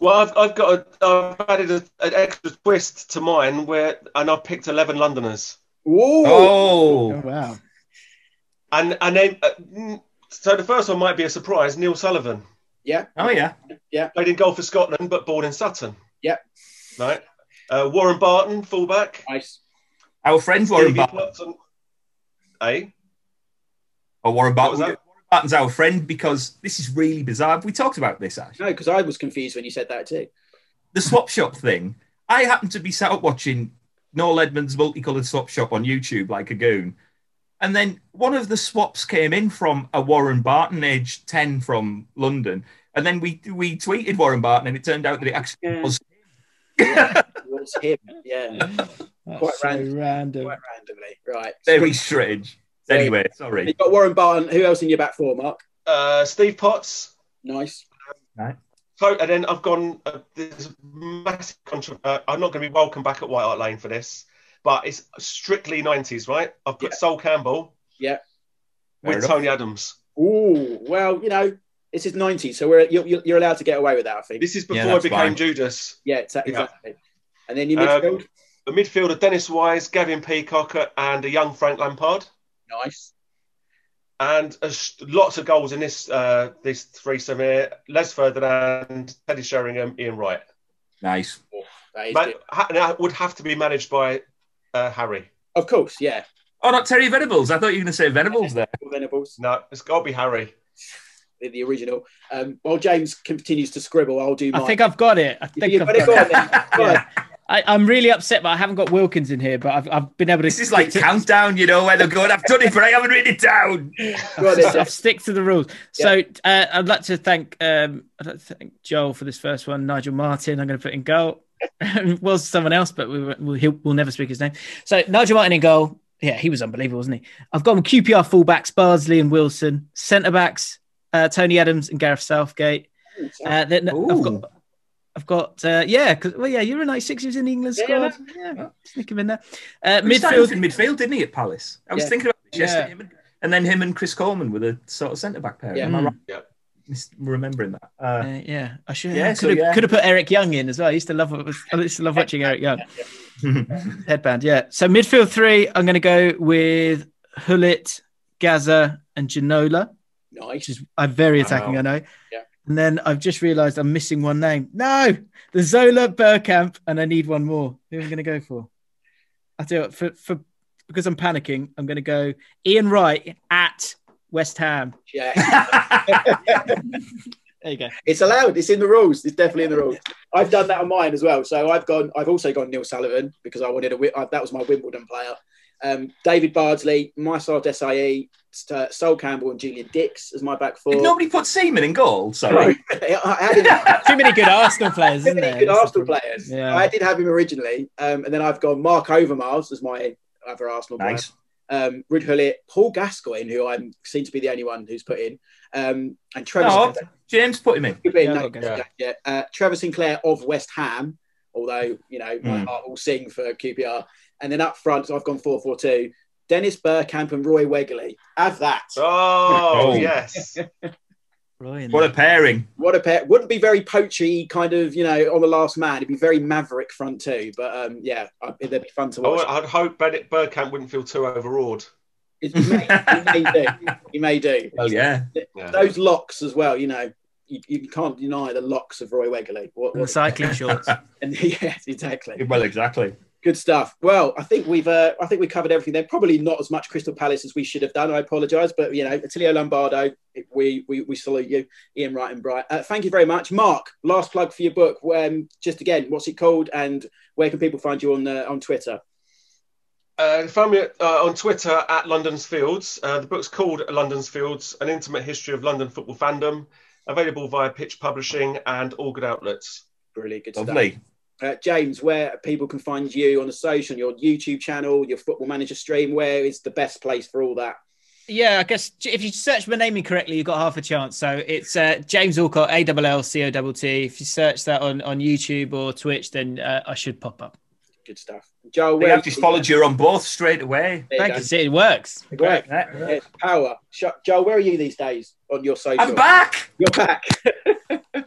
Well, I've, I've got a, I've added a, an extra twist to mine where, and I've picked eleven Londoners, Whoa. Oh, wow. and and then uh, so the first one might be a surprise. Neil Sullivan Yeah. oh yeah. Yeah. Played in goal for Scotland, but born in Sutton. Yep. Right. Uh, Warren Barton, fullback. Nice. Our friend Warren Stevie Barton. Plotton. Eh? Or Warren What was Barton. that? Warren Barton's our friend because this is really bizarre. We talked about this actually. No, because I was confused when you said that too. the swap shop thing. I happened to be sat up watching Noel Edmonds' multicolored swap shop on YouTube like a goon. And then one of the swaps came in from a Warren Barton, age 10 from London. And then we we tweeted Warren Barton, and it turned out that it actually Yeah. was. It was him. Yeah. [laughs] That's Quite so random. random. Quite randomly. Right. Very strange. Anyway, sorry. You've got Warren Barton. Who else in your back four, Mark? Uh, Steve Potts. Nice. So, and then I've gone. Uh, there's a massive contra- uh, I'm not going to be welcome back at White Hart Lane for this, but it's strictly 90s, right? I've put Yeah. Sol Campbell Yeah. Fair with enough. Tony Adams. Ooh. Well, you know, this is 90s, so we're you're, you're allowed to get away with that, I think. This is Yeah, before I became fine. Judas. Yeah, exa- Yeah. exactly. And then your Um, midfield. The midfielder Dennis Wise, Gavin Peacock, and a young Frank Lampard. nice. And uh, lots of goals in this uh, this threesome here. Les Ferdinand, Teddy Sheringham, Ian Wright. Nice. That is Man, good. ha- that would have to be managed by uh, Harry. Of course, yeah. Oh, not Terry Venables. I thought you were going to say Venables there. [laughs] Venables. No, it's got to be Harry. in the original. Um, while James continues to scribble, I'll do. I mine. think I've got it. I think You've I've got it, got go it. on then. Go [laughs] on. Yeah. I, I'm really upset, but I haven't got Wilkins in here. But I've, I've been able to. This is like countdown, you know, where they're going, I've done it, but I haven't written it down. [laughs] Go on then, I've stick to the rules. So uh, I'd like to thank um, I'd like to thank Joel for this first one. Nigel Martyn, I'm going to put in goal. [laughs] was someone else, but we, we'll, he'll, we'll never speak his name. So Nigel Martyn in goal. Yeah, he was unbelievable, wasn't he? I've got with QPR fullbacks, Bardsley and Wilson. Centre backs, uh, Tony Adams and Gareth Southgate. Uh, then I've got, I've got, uh, yeah, because well, yeah, you're a '96. He was in the England Yeah, squad. Yeah, stick him in there. Uh, midfield. in midfield, didn't he, at Palace? I was Yeah. thinking about this yesterday. Him and- And then him and Chris Coleman were the sort of centre back pair. Yeah. Am I right? Yeah. Remembering that. Uh, Uh, yeah, I should. Yeah, so could have yeah. could have put Eric Young in as well. I used to love. I used to love watching Eric Young. [laughs] Headband, yeah. So midfield three, I'm going to go with Gullit, Gaza, and Ginola, Nice. which is uh, very attacking, Wow. I know. Yeah. And then I've just realised I'm missing one name. No, the Zola Bergkamp, and I need one more. Who am I going to go for? I you what, for for because I'm panicking, I'm going to go Ian Wright at West Ham. Yeah. [laughs] [laughs] There you go. It's allowed. It's in the rules. It's definitely in the rules. I've done that on mine as well. So I've gone. I've also gone Neil Sullivan because I wanted a. Uh, That was my Wimbledon player. Um, David Bardsley, Marcel Desailly, uh, Sol Campbell, and Julian Dicks as my back four. Did nobody put Seaman in goal? Sorry. [laughs] I had Too many good Arsenal players, too isn't many there? good That's Arsenal players. Yeah. I did have him originally, um, and then I've gone Marc Overmars as my other Arsenal player. Nice. Um, Ruud Gullit, Paul Gascoigne, who I seem to be the only one who's put in, um, and Trevor. No, James put him in. Could be, Yeah, no, I'll yeah, yeah. Uh, Trevor Sinclair of West Ham, although you know my Mm. heart will sing for QPR. And then up front, I've gone four four two. Dennis Bergkamp and Roy Wegerle. Have that. Oh, Oh. yes. [laughs] Roy and What a pairing. What a pair! Wouldn't be very poachy, kind of you know on the last man. It'd be very maverick front two. But um, yeah, I- it'd be fun to watch. would- I'd hope Bennett Bergkamp wouldn't feel too overawed. He may, he may do. He may do. Well, yeah. Yeah. Those locks as well. You know, you, you can't deny the locks of Roy Wegerle. What, and the what, cycling shorts. [laughs] and yes, exactly. Well, exactly. Good stuff. Well, I think we've uh, I think we covered everything there. Probably not as much Crystal Palace as we should have done. I apologise, but you know, Attilio Lombardo, we we, we salute you, Ian Wright and Bright. Uh, thank you very much, Mark. Last plug for your book. Um, just again, what's it called, and where can people find you on uh, on Twitter? Uh, find me uh, on Twitter at London's Fields. Uh, the book's called London's Fields: An Intimate History of London Football Fandom. Available via Pitch Publishing and all good outlets. Brilliant, good stuff. Lovely. Uh, James, where people can find you on the social, your YouTube channel, your Football Manager stream. Where is the best place for all that? Yeah, I guess if you search my name incorrectly, you've got half a chance. So it's uh, James Allcott, A L L C O T T. If you search that on, on YouTube or Twitch, then uh, I should pop up. Good stuff. Joe, We have just followed you on both straight away. There you Thank go. you. See, it works. Great. Yeah. Yes, power. Joe, where are you these days on your social? I'm back. You're back. yeah.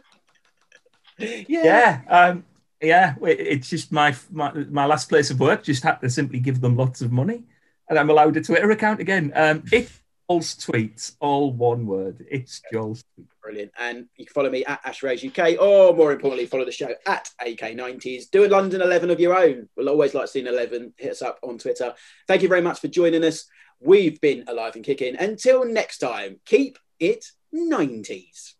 [laughs] Yeah. Um, yeah. It's just my, my my last place of work. Just had to simply give them lots of money, and I'm allowed a Twitter account again. Um, it's Joel's tweets, all one word. It's Joel's. Brilliant. And you can follow me at Ashrays UK, or more importantly, follow the show at AK90s. Do a London 11 of your own. We'll always like seeing 11. Hit us up on Twitter. Thank you very much for joining us. We've been Alive and Kicking. Until next time, keep it 90s.